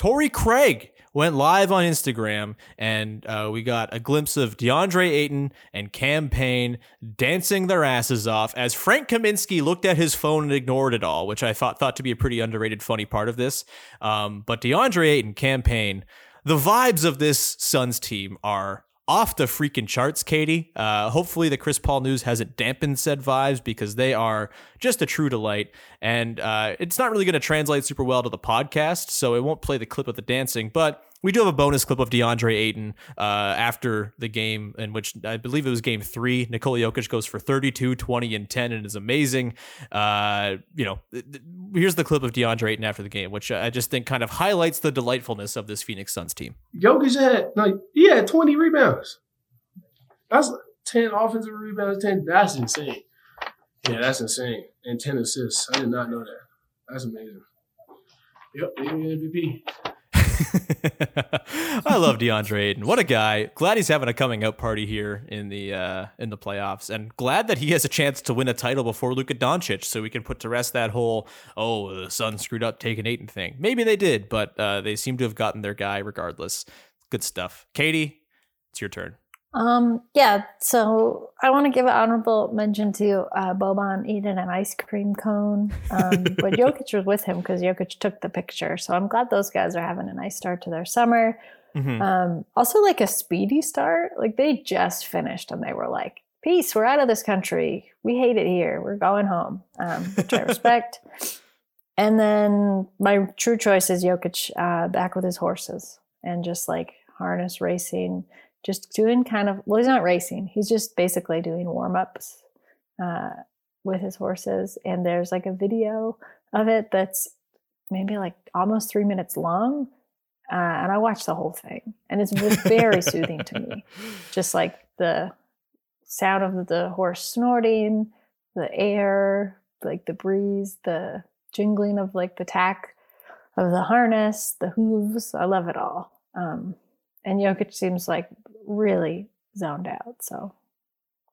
Torrey Craig went live on Instagram, and uh, we got a glimpse of DeAndre Ayton and Cam Payne dancing their asses off as Frank Kaminsky looked at his phone and ignored it all, which I thought thought to be a pretty underrated, funny part of this. Um, but DeAndre Ayton, Cam Payne, the vibes of this Suns team are off the freaking charts, Katie. Uh, hopefully, the Chris Paul news hasn't dampened said vibes because they are just a true delight. And uh, it's not really going to translate super well to the podcast, so it won't play the clip of the dancing. But we do have a bonus clip of DeAndre Ayton uh, after the game, in which I believe it was game three. Nikola Jokic goes for 32, 20, and 10, and is amazing. Uh, you know, here's the clip of DeAndre Ayton after the game, which I just think kind of highlights the delightfulness of this Phoenix Suns team. Jokic had like he had 20 rebounds. That's 10 offensive rebounds, 10. That's insane. Yeah, that's insane. And 10 assists. I did not know that. That's amazing. Yep, MVP. I love DeAndre Ayton. What a guy! Glad he's having a coming out party here in the uh, in the playoffs, and glad that he has a chance to win a title before Luka Doncic, so we can put to rest that whole "oh the Suns screwed up taking Ayton" thing. Maybe they did, but uh, they seem to have gotten their guy regardless. Good stuff. Katie, it's your turn. Um, yeah, so I want to give an honorable mention to uh, Boban eating an ice cream cone. Um, but Jokic was with him because Jokic took the picture. So I'm glad those guys are having a nice start to their summer. Mhm. Um, also, like a speedy start. Like they just finished and they were like, peace, we're out of this country. We hate it here. We're going home, um, which I respect. And then my true choice is Jokic uh, back with his horses and just like harness racing, just doing kind of, well, he's not racing. He's just basically doing warm ups uh, with his horses. And there's like a video of it that's maybe like almost three minutes long. Uh, and I watched the whole thing, and it's very soothing to me. Just like the sound of the horse snorting, the air, like the breeze, the jingling of like the tack of the harness, the hooves. I love it all. Um, and Jokic seems like really zoned out, so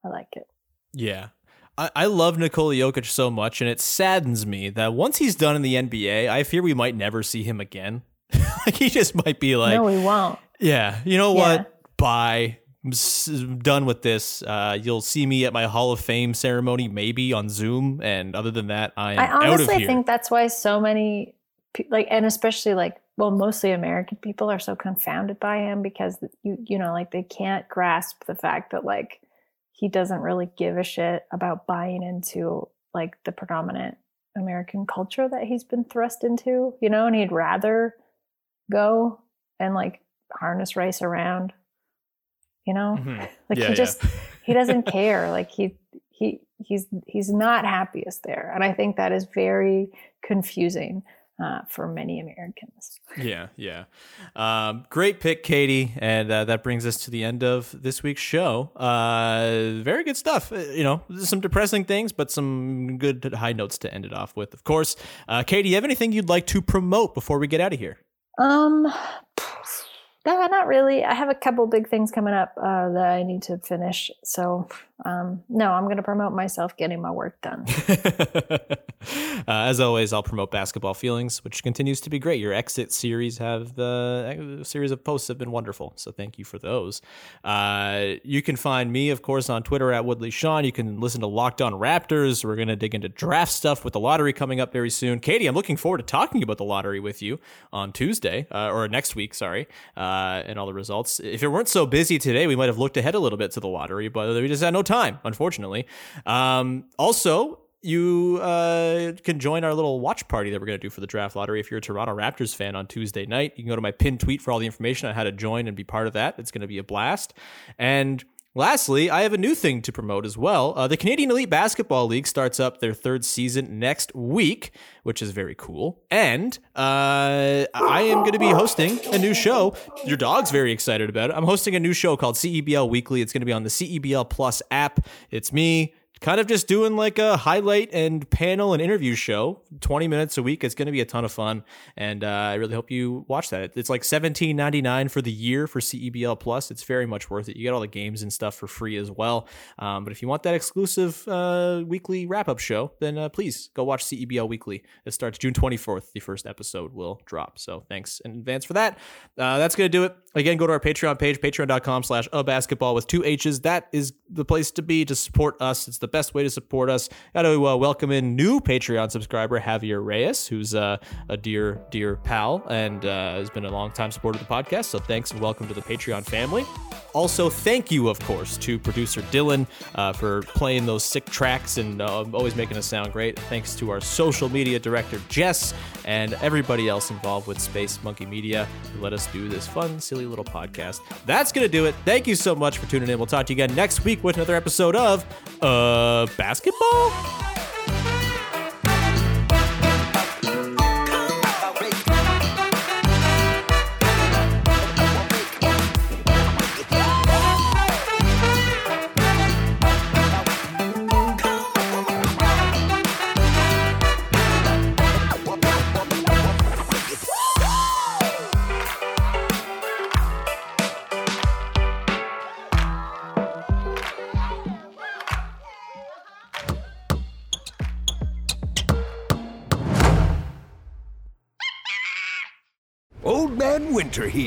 I like it. Yeah. I, I love Nikola Jokic so much, and it saddens me that once he's done in the NBA, I fear we might never see him again. like he just might be like, no, we won't. yeah, you know Yeah. what? Bye. s- done with this, uh, you'll see me at my Hall of Fame ceremony, maybe on Zoom. And other than that, I am I out of honestly here. think that's why so many, like, and especially like, well, mostly American people are so confounded by him because you, you know, like they can't grasp the fact that like he doesn't really give a shit about buying into like the predominant American culture that he's been thrust into, you know, and he'd rather go and like harness race around, you know, Mhm. like Yeah, he yeah. just he doesn't care. Like he he he's he's not happiest there, and I think that is very confusing uh, for many Americans. Yeah, yeah. Um, great pick, Katie. And uh, that brings us to the end of this week's show. Uh, very good stuff. Uh, You know, some depressing things, but some good high notes to end it off with, of course. Uh, Katie, you have anything you'd like to promote before we get out of here? Um, no, not really. I have a couple big things coming up uh, that I need to finish. So, um, no, I'm going to promote myself getting my work done. Uh, as always, I'll promote Basketball Feelings, which continues to be great. Your exit series have the uh, series of posts have been wonderful, so thank you for those. Uh, you can find me, of course, on Twitter at Woolley Sean. You can listen to Locked On Raptors. We're going to dig into draft stuff with the lottery coming up very soon. Katie, I'm looking forward to talking about the lottery with you on Tuesday uh, or next week, sorry, uh, and all the results. If it weren't so busy today, we might have looked ahead a little bit to the lottery, but we just had no time, unfortunately. Um, also, you uh, can join our little watch party that we're going to do for the draft lottery if you're a Toronto Raptors fan on Tuesday night. You can go to my pinned tweet for all the information on how to join and be part of that. It's going to be a blast. And lastly, I have a new thing to promote as well. Uh, the Canadian Elite Basketball League starts up their third season next week, which is very cool. And uh, I am going to be hosting a new show. Your dog's very excited about it. I'm hosting a new show called CEBL Weekly. It's going to be on the CEBL Plus app. It's me kind of just doing like a highlight and panel and interview show. 20 minutes a week it's going to be a ton of fun and uh, i really hope you watch that. It's like 17.99 for the year for cebl plus. It's very much worth it. You get all the games and stuff for free as well. Um, but if you want that exclusive uh, weekly wrap-up show then uh, please go watch cebl weekly. It starts june 24th the first episode will drop. So thanks in advance for that. Uh, that's going to do it again go to our patreon page patreon.com slash a basketball with two h's. That is the place to be to support us. It's the best way to support us. Got to uh, welcome in new patreon subscriber javier reyes who's uh, a dear dear pal and uh, has been a long time supporter of the podcast. So thanks and welcome to the patreon family. Also, thank you, of course, to producer Dylan uh, for playing those sick tracks and uh, always making us sound great. Thanks to our social media director, Jess, and everybody else involved with Space Monkey Media who let us do this fun, silly little podcast. That's going to do it. Thank you so much for tuning in. We'll talk to you again next week with another episode of uh, Basketball? Man Winter